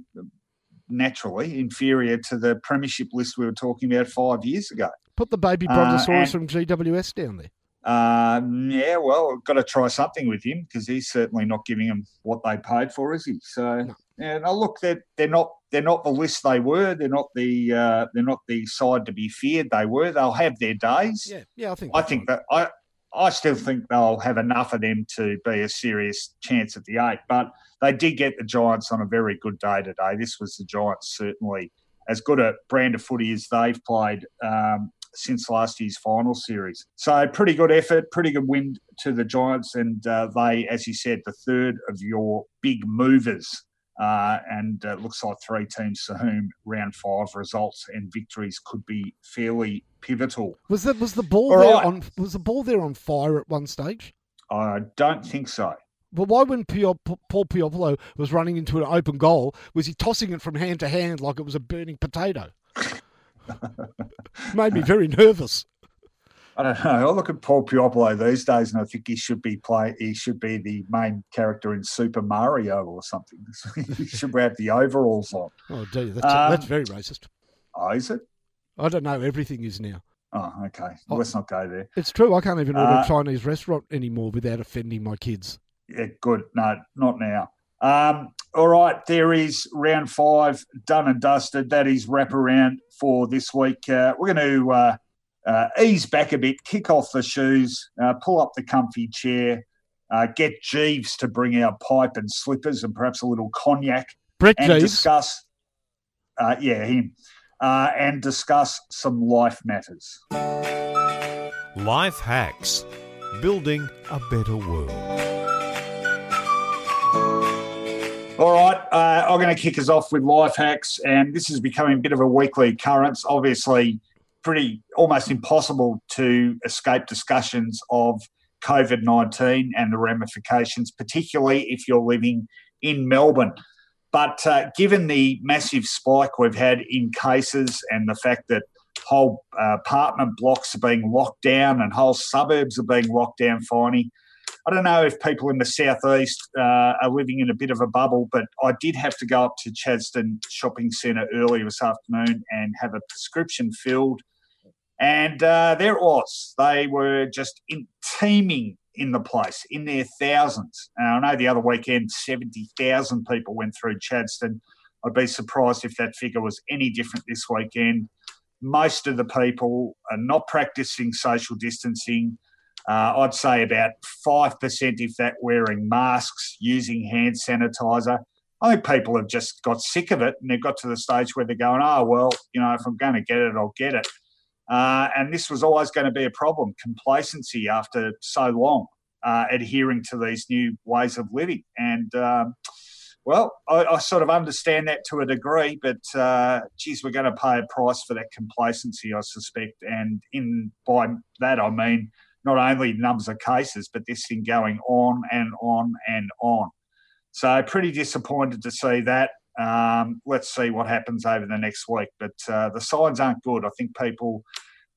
naturally inferior to the premiership list we were talking about five years ago. Put the baby brontosaurus uh, from GWS down there. Um, yeah, well, got to try something with him because he's certainly not giving them what they paid for, is he? So, no. Yeah, now look, they're, they're not they're not the list they were. They're not the uh, they're not the side to be feared they were. They'll have their days. Yeah, yeah, I think. I think that I I still think they'll have enough of them to be a serious chance at the eight. But they did get the Giants on a very good day today. This was the Giants certainly as good a brand of footy as they've played um, since last year's final series. So pretty good effort, pretty good win to the Giants, and uh, they, as you said, the third of your big movers uh, and it uh, looks like three teams for whom round five results and victories could be fairly pivotal. Was that was the ball All there right. on was the ball there on fire at one stage? I don't think so. But why, when Pio, Paul Puopolo was running into an open goal, was he tossing it from hand to hand like it was a burning potato? *laughs* Made me very nervous. I don't know. I look at Paul Puopolo these days, and I think he should be play. He should be the main character in Super Mario or something. *laughs* he should have the overalls on. Oh, dear, that's, um, that's very racist. Oh, is it? I don't know. Everything is now. Oh, okay. Well, oh, let's not go there. It's true. I can't even order uh, a Chinese restaurant anymore without offending my kids. Yeah, good. No, not now. Um, all right, there is round five done and dusted. That is wrap around for this week. Uh, we're going to uh, uh, ease back a bit, kick off the shoes, uh, pull up the comfy chair, uh, get Jeeves to bring our pipe and slippers and perhaps a little cognac. Brett and Jeeves. discuss, uh, yeah, him, uh, and discuss some life matters. Life hacks, building a better world. All right, uh, I'm going to kick us off with life hacks, and this is becoming a bit of a weekly occurrence. Obviously, pretty almost impossible to escape discussions of COVID 19 and the ramifications, particularly if you're living in Melbourne. But uh, given the massive spike we've had in cases and the fact that whole uh, apartment blocks are being locked down and whole suburbs are being locked down, Finey, I don't know if people in the southeast uh, are living in a bit of a bubble, but I did have to go up to Chadstone Shopping Centre earlier this afternoon and have a prescription filled and uh, there it was. They were just in, teeming in the place, in their thousands. And I know the other weekend, 70,000 people went through Chadstone. I'd be surprised if that figure was any different this weekend. Most of the people are not practicing social distancing. Uh, I'd say about 5%, if that, wearing masks, using hand sanitizer. I think people have just got sick of it and they've got to the stage where they're going, oh, well, you know, if I'm going to get it, I'll get it. Uh, and this was always going to be a problem complacency after so long, uh, adhering to these new ways of living. And, um, well, I, I, sort of understand that to a degree, but uh, geez, we're going to pay a price for that complacency, I suspect. And in by that, I mean not only numbers of cases, but this thing going on and on and on. So, pretty disappointed to see that. Um, let's see what happens over the next week. But uh, the signs aren't good. I think people,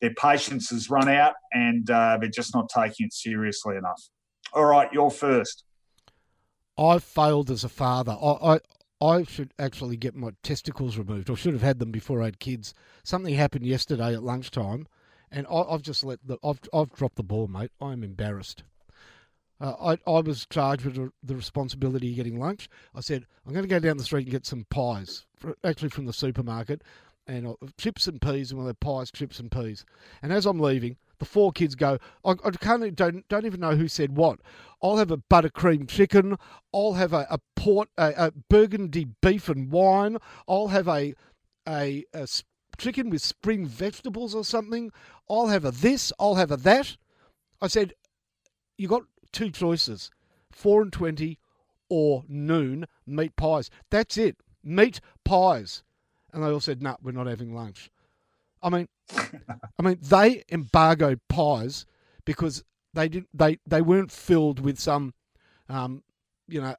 their patience has run out and uh, they're just not taking it seriously enough. All right, you're first. I failed as a father. I, I, I should actually get my testicles removed. I should have had them before I had kids. Something happened yesterday at lunchtime, and I, have just let the I've I've dropped the ball, mate. I am embarrassed. Uh, I, I was charged with the responsibility of getting lunch. I said, I'm going to go down the street and get some pies, for, actually from the supermarket, and uh, chips and peas, and we'll have pies, chips and peas. And as I'm leaving, the four kids go, I, I can't, don't, don't even know who said what. I'll have a buttercream chicken. I'll have a, a port, a, a burgundy beef and wine. I'll have a, a, a chicken with spring vegetables or something. I'll have a this. I'll have a that. I said, you got two choices 4 and 20 or noon meat pies. That's it. Meat pies. And they all said, no, nah, we're not having lunch. I mean, *laughs* I mean, they embargoed pies because they didn't. They they weren't filled with some, um, you know,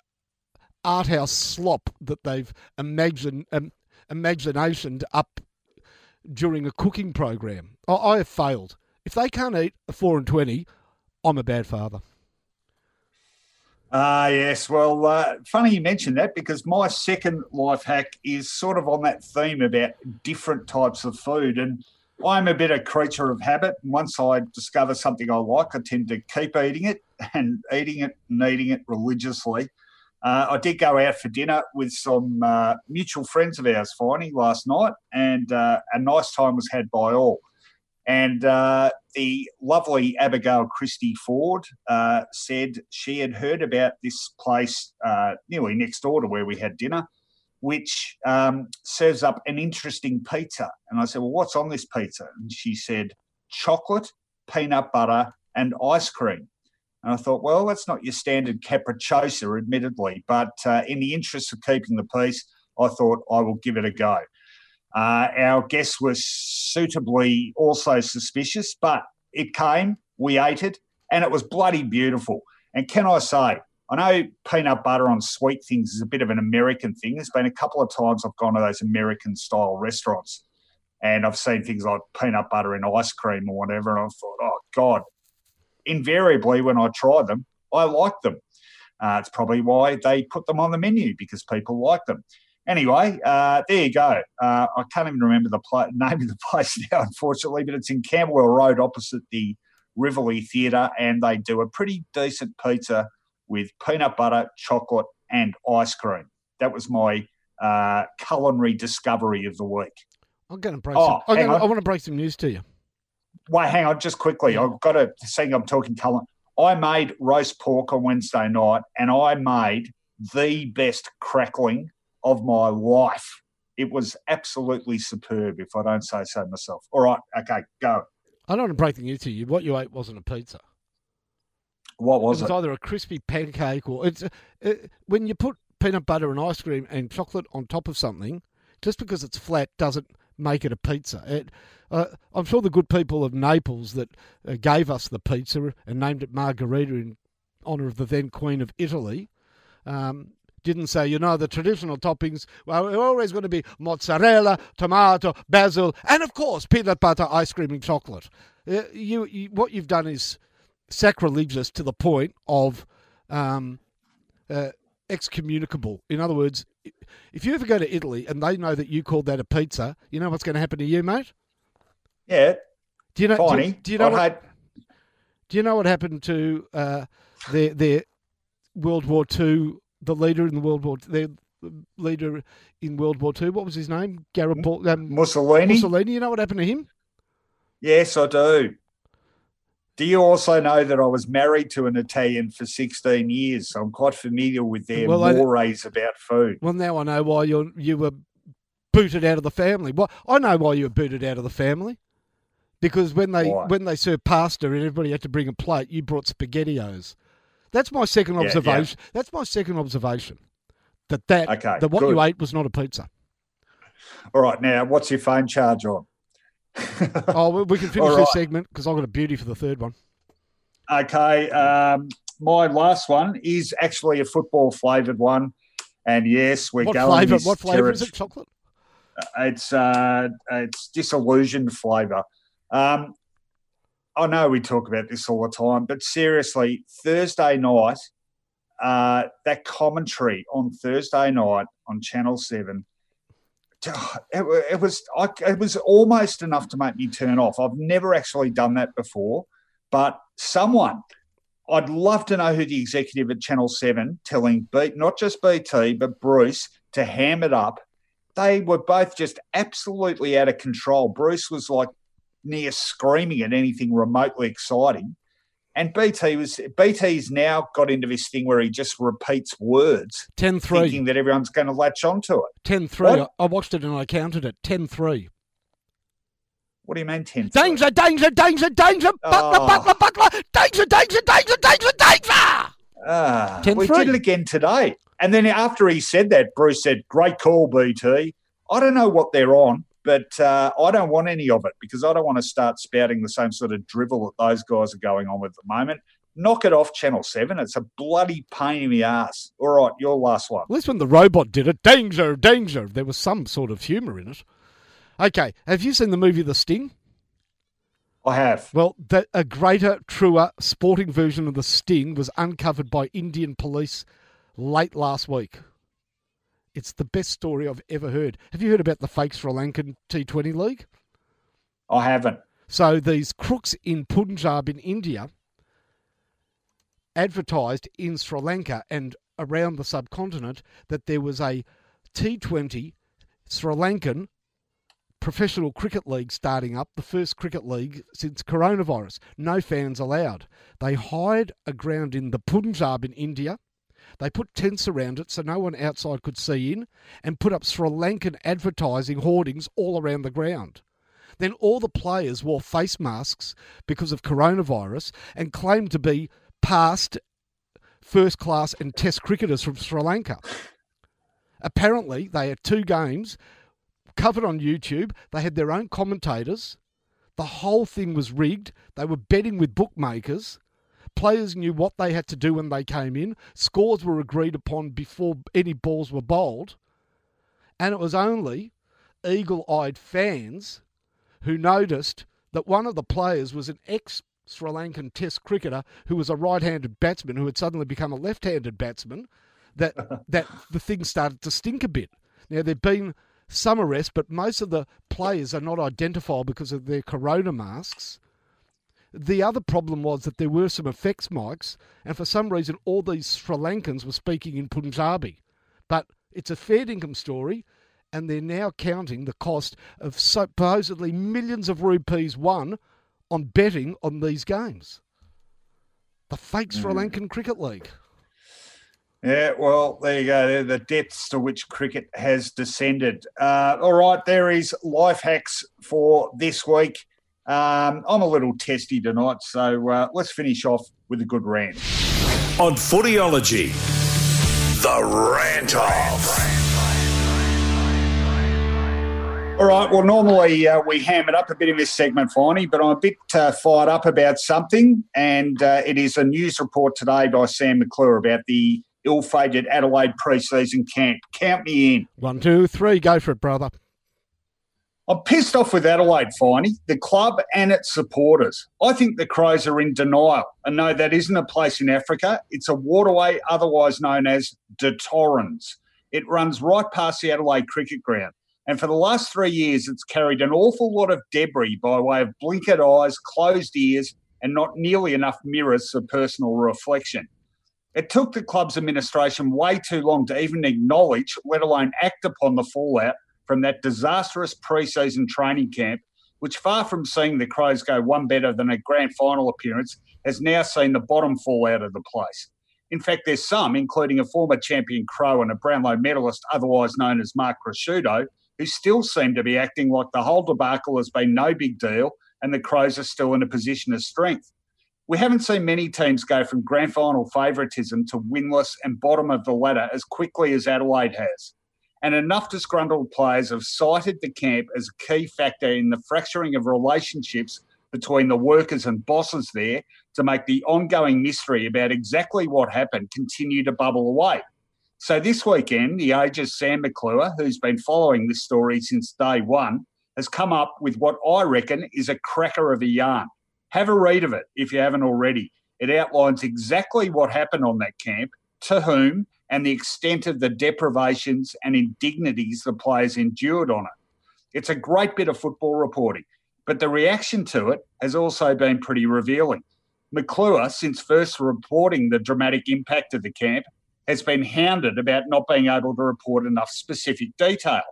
art house slop that they've imagined um, imaginationed up during a cooking program. I, I have failed. If they can't eat a four and twenty, I'm a bad father. Ah, uh, yes. Well, uh, funny you mentioned that because my second life hack is sort of on that theme about different types of food. And I'm a bit a creature of habit. And once I discover something I like, I tend to keep eating it *laughs* and eating it and eating it religiously. Uh, I did go out for dinner with some uh, mutual friends of ours, Finey, last night, and uh, a nice time was had by all. And uh, the lovely Abigail Christie Ford uh, said she had heard about this place uh, nearly next door to where we had dinner, which um, serves up an interesting pizza. And I said, Well, what's on this pizza? And she said, Chocolate, peanut butter, and ice cream. And I thought, well, that's not your standard capricciosa, admittedly, but uh, in the interest of keeping the peace, I thought I will give it a go. Uh, our guests were suitably also suspicious, but it came, we ate it, and it was bloody beautiful. And can I say, I know peanut butter on sweet things is a bit of an American thing. There's been a couple of times I've gone to those American style restaurants. And I've seen things like peanut butter in ice cream or whatever. And I thought, oh, God. Invariably, when I try them, I like them. Uh, it's probably why they put them on the menu because people like them. Anyway, uh, there you go. Uh, I can't even remember the pla- *laughs* name of the place now, unfortunately, but it's in Camberwell Road opposite the Rivoli Theatre, and they do a pretty decent pizza with peanut butter, chocolate, and ice cream. That was my uh, culinary discovery of the week. I'm going to break. Oh, some, gonna, I want to break some news to you. Wait, hang on, just quickly. I've got to saying I'm talking culinary. I made roast pork on Wednesday night, and I made the best crackling of my life. It was absolutely superb, if I don't say so myself. All right, okay, go. I don't want to break the news to you. What you ate wasn't a pizza. What was it? Was it? either a crispy pancake or it's uh, when you put peanut butter and ice cream and chocolate on top of something. Just because it's flat doesn't make it a pizza. It, uh, I'm sure the good people of Naples that uh, gave us the pizza and named it Margherita in honour of the then Queen of Italy um, didn't say, you know, the traditional toppings well, are always going to be mozzarella, tomato, basil, and of course peanut butter, ice cream, and chocolate. Uh, you, you, what you've done is sacrilegious to the point of um, uh, excommunicable. In other words, if you ever go to Italy and they know that you called that a pizza, you know what's going to happen to you, mate? Yeah. Do you know? Do, do, you know? What, had... Do you know what happened to uh, their their World War Two the leader in the World War, the leader in World War Two. What was his name? Garibaldi. Um, Mussolini. Mussolini. You know what happened to him? Yes, I do. Do you also know that I was married to an Italian for 16 years? So I'm quite familiar with their well, mores I, about food. Well, now I know why you you were booted out of the family. Well, I know why you were booted out of the family. Because when they why? when they served pasta and everybody had to bring a plate, you brought spaghettios. That's my second yeah, observation. Yeah. That's my second observation. That that okay, that what good. you ate was not a pizza. All right, now what's your phone charge on? *laughs* oh, we can finish right. this segment because I've got a beauty for the third one. Okay, um, my last one is actually a football flavoured one, and yes, we're what going. Flavor, what flavour is it? Chocolate. It's uh, it's disillusioned flavour. Um, I know we talk about this all the time, but seriously, Thursday night, uh, that commentary on Thursday night on Channel Seven, it, it was I, it was almost enough to make me turn off. I've never actually done that before, but someone. I'd love to know who the executive at Channel 7 telling B, not just BT, but Bruce to ham it up. They were both just absolutely out of control. Bruce was like near screaming at anything remotely exciting. And BT was BT's now got into this thing where he just repeats words, 10 3. thinking that everyone's going to latch onto it. 10 3. I watched it and I counted it 10 3. What do you mean 10 Danger, danger, danger, danger, butler, oh. butler, butler, danger, danger, danger, danger, danger. Ah, 10 we did it again today. And then after he said that, Bruce said, Great call, BT. I don't know what they're on. But uh, I don't want any of it because I don't want to start spouting the same sort of drivel that those guys are going on with at the moment. Knock it off, Channel 7. It's a bloody pain in the ass. All right, your last one. Well, this when the robot did it. Danger, danger. There was some sort of humour in it. Okay, have you seen the movie The Sting? I have. Well, the, a greater, truer sporting version of The Sting was uncovered by Indian police late last week. It's the best story I've ever heard. Have you heard about the fake Sri Lankan T20 league? I haven't. So these crooks in Punjab in India advertised in Sri Lanka and around the subcontinent that there was a T20 Sri Lankan professional cricket league starting up, the first cricket league since coronavirus. No fans allowed. They hired a ground in the Punjab in India they put tents around it so no one outside could see in and put up Sri Lankan advertising hoardings all around the ground. Then all the players wore face masks because of coronavirus and claimed to be past first class and test cricketers from Sri Lanka. Apparently, they had two games covered on YouTube. They had their own commentators. The whole thing was rigged. They were betting with bookmakers. Players knew what they had to do when they came in. Scores were agreed upon before any balls were bowled. And it was only eagle eyed fans who noticed that one of the players was an ex Sri Lankan Test cricketer who was a right-handed batsman who had suddenly become a left-handed batsman. That *laughs* that the thing started to stink a bit. Now there've been some arrests, but most of the players are not identifiable because of their corona masks. The other problem was that there were some effects mics, and for some reason, all these Sri Lankans were speaking in Punjabi. But it's a fair income story, and they're now counting the cost of supposedly millions of rupees won on betting on these games. The fake Sri mm. Lankan Cricket League. Yeah, well, there you go. The depths to which cricket has descended. Uh, all right, there is life hacks for this week. Um, I'm a little testy tonight, so uh, let's finish off with a good rant. On Footyology, the rant off. All right. Well, normally uh, we ham it up a bit in this segment, Finey, but I'm a bit uh, fired up about something, and uh, it is a news report today by Sam McClure about the ill-fated Adelaide pre-season camp. Count me in. One, two, three. Go for it, brother. I'm pissed off with Adelaide, Finey, the club and its supporters. I think the Crows are in denial. And no, that isn't a place in Africa. It's a waterway otherwise known as the Torrens. It runs right past the Adelaide cricket ground. And for the last three years, it's carried an awful lot of debris by way of blinkered eyes, closed ears, and not nearly enough mirrors for personal reflection. It took the club's administration way too long to even acknowledge, let alone act upon the fallout from that disastrous pre-season training camp, which far from seeing the Crows go one better than a grand final appearance, has now seen the bottom fall out of the place. In fact, there's some, including a former champion Crow and a Brownlow medalist, otherwise known as Mark Ricciuto, who still seem to be acting like the whole debacle has been no big deal and the Crows are still in a position of strength. We haven't seen many teams go from grand final favouritism to winless and bottom of the ladder as quickly as Adelaide has and enough disgruntled players have cited the camp as a key factor in the fracturing of relationships between the workers and bosses there to make the ongoing mystery about exactly what happened continue to bubble away. So this weekend, the Age's Sam McClure, who's been following this story since day one, has come up with what I reckon is a cracker of a yarn. Have a read of it if you haven't already. It outlines exactly what happened on that camp, to whom, and the extent of the deprivations and indignities the players endured on it. It's a great bit of football reporting, but the reaction to it has also been pretty revealing. McClure, since first reporting the dramatic impact of the camp, has been hounded about not being able to report enough specific detail.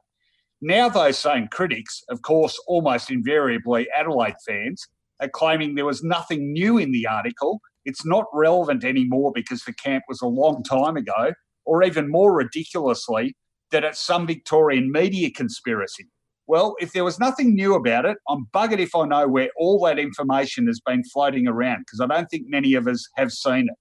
Now, those same critics, of course, almost invariably Adelaide fans, are claiming there was nothing new in the article. It's not relevant anymore because the camp was a long time ago, or even more ridiculously, that it's some Victorian media conspiracy. Well, if there was nothing new about it, I'm buggered if I know where all that information has been floating around because I don't think many of us have seen it.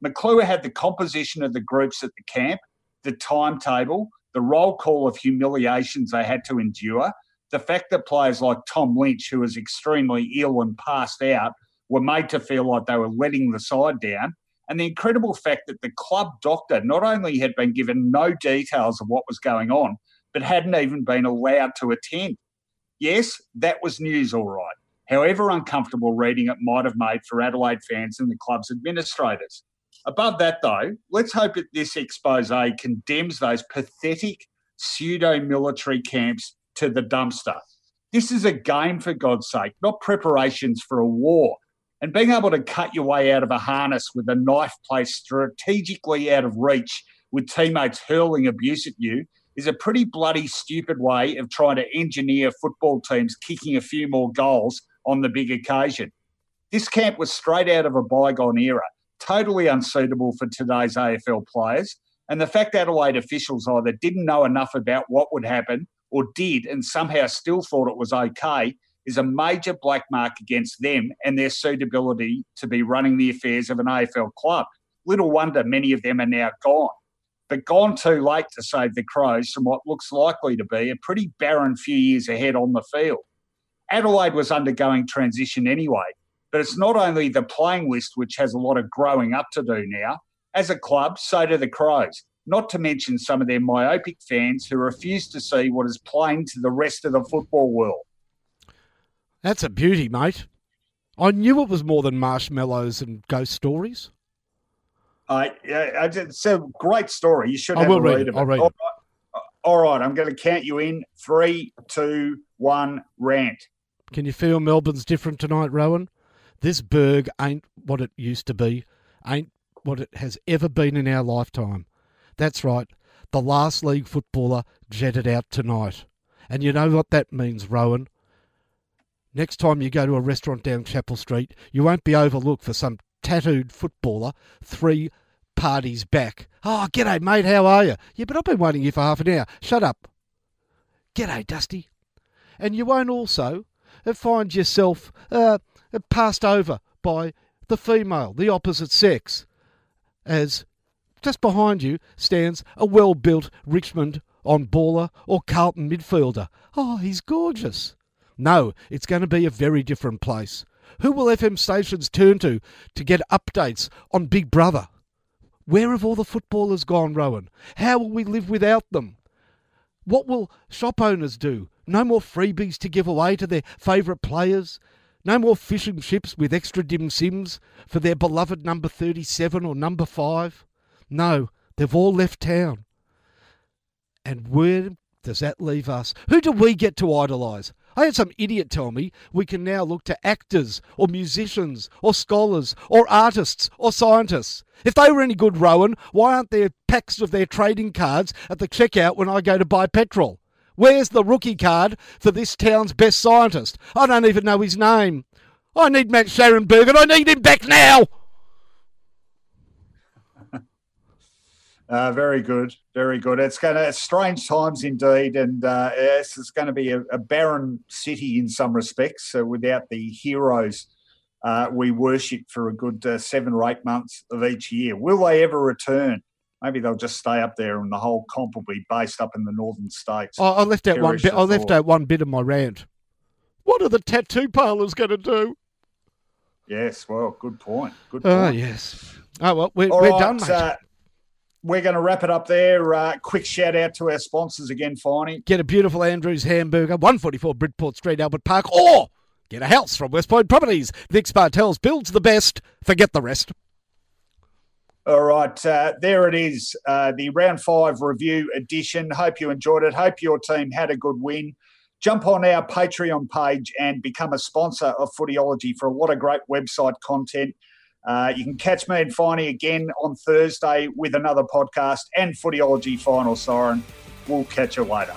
McClure had the composition of the groups at the camp, the timetable, the roll call of humiliations they had to endure, the fact that players like Tom Lynch, who was extremely ill and passed out, were made to feel like they were letting the side down, and the incredible fact that the club doctor not only had been given no details of what was going on, but hadn't even been allowed to attend. Yes, that was news, all right. However uncomfortable reading it might have made for Adelaide fans and the club's administrators. Above that, though, let's hope that this expose condemns those pathetic pseudo military camps to the dumpster. This is a game, for God's sake, not preparations for a war. And being able to cut your way out of a harness with a knife placed strategically out of reach with teammates hurling abuse at you is a pretty bloody stupid way of trying to engineer football teams kicking a few more goals on the big occasion. This camp was straight out of a bygone era, totally unsuitable for today's AFL players. And the fact Adelaide officials either didn't know enough about what would happen or did and somehow still thought it was okay is a major black mark against them and their suitability to be running the affairs of an AFL club. Little wonder many of them are now gone, but gone too late to save the Crows from what looks likely to be a pretty barren few years ahead on the field. Adelaide was undergoing transition anyway, but it's not only the playing list which has a lot of growing up to do now. As a club, so do the Crows, not to mention some of their myopic fans who refuse to see what is plain to the rest of the football world. That's a beauty, mate. I knew it was more than marshmallows and ghost stories. Uh, yeah, it's a great story. You should I will a read read it. I'll read All it. right. All right, I'm going to count you in. Three, two, one, rant. Can you feel Melbourne's different tonight, Rowan? This burg ain't what it used to be, ain't what it has ever been in our lifetime. That's right, the last league footballer jetted out tonight. And you know what that means, Rowan? Next time you go to a restaurant down Chapel Street, you won't be overlooked for some tattooed footballer three parties back. Oh, g'day, mate, how are you? Yeah, but I've been waiting here for half an hour. Shut up. G'day, Dusty. And you won't also find yourself uh, passed over by the female, the opposite sex, as just behind you stands a well built Richmond on baller or Carlton midfielder. Oh, he's gorgeous. No, it's going to be a very different place. Who will FM stations turn to to get updates on Big Brother? Where have all the footballers gone, Rowan? How will we live without them? What will shop owners do? No more freebies to give away to their favourite players? No more fishing ships with extra dim sims for their beloved number 37 or number 5? No, they've all left town. And where does that leave us? Who do we get to idolise? I had some idiot tell me we can now look to actors or musicians or scholars or artists or scientists. If they were any good, Rowan, why aren't there packs of their trading cards at the checkout when I go to buy petrol? Where's the rookie card for this town's best scientist? I don't even know his name. I need Matt Sharonberg and I need him back now. Uh, very good, very good. It's going to strange times indeed, and uh, yes, it's going to be a, a barren city in some respects uh, without the heroes uh, we worship for a good uh, seven or eight months of each year. Will they ever return? Maybe they'll just stay up there, and the whole comp will be based up in the northern states. I, I left out one Cherish bit. the I left out one bit of my rant. What are the tattoo parlours going to do? Yes, well, good point. Good point. Oh yes. Oh well, we're, All we're right, done, mate. We're going to wrap it up there. Uh, quick shout out to our sponsors again, Finey. Get a beautiful Andrews hamburger, 144 Bridport Street, Albert Park, or get a house from West Point Properties. Vic Spartels builds the best. Forget the rest. All right, uh, there it is, uh, the round five review edition. Hope you enjoyed it. Hope your team had a good win. Jump on our Patreon page and become a sponsor of Footyology for a lot of great website content. Uh, you can catch me and Finey again on Thursday with another podcast and Footyology Final Siren. We'll catch you later.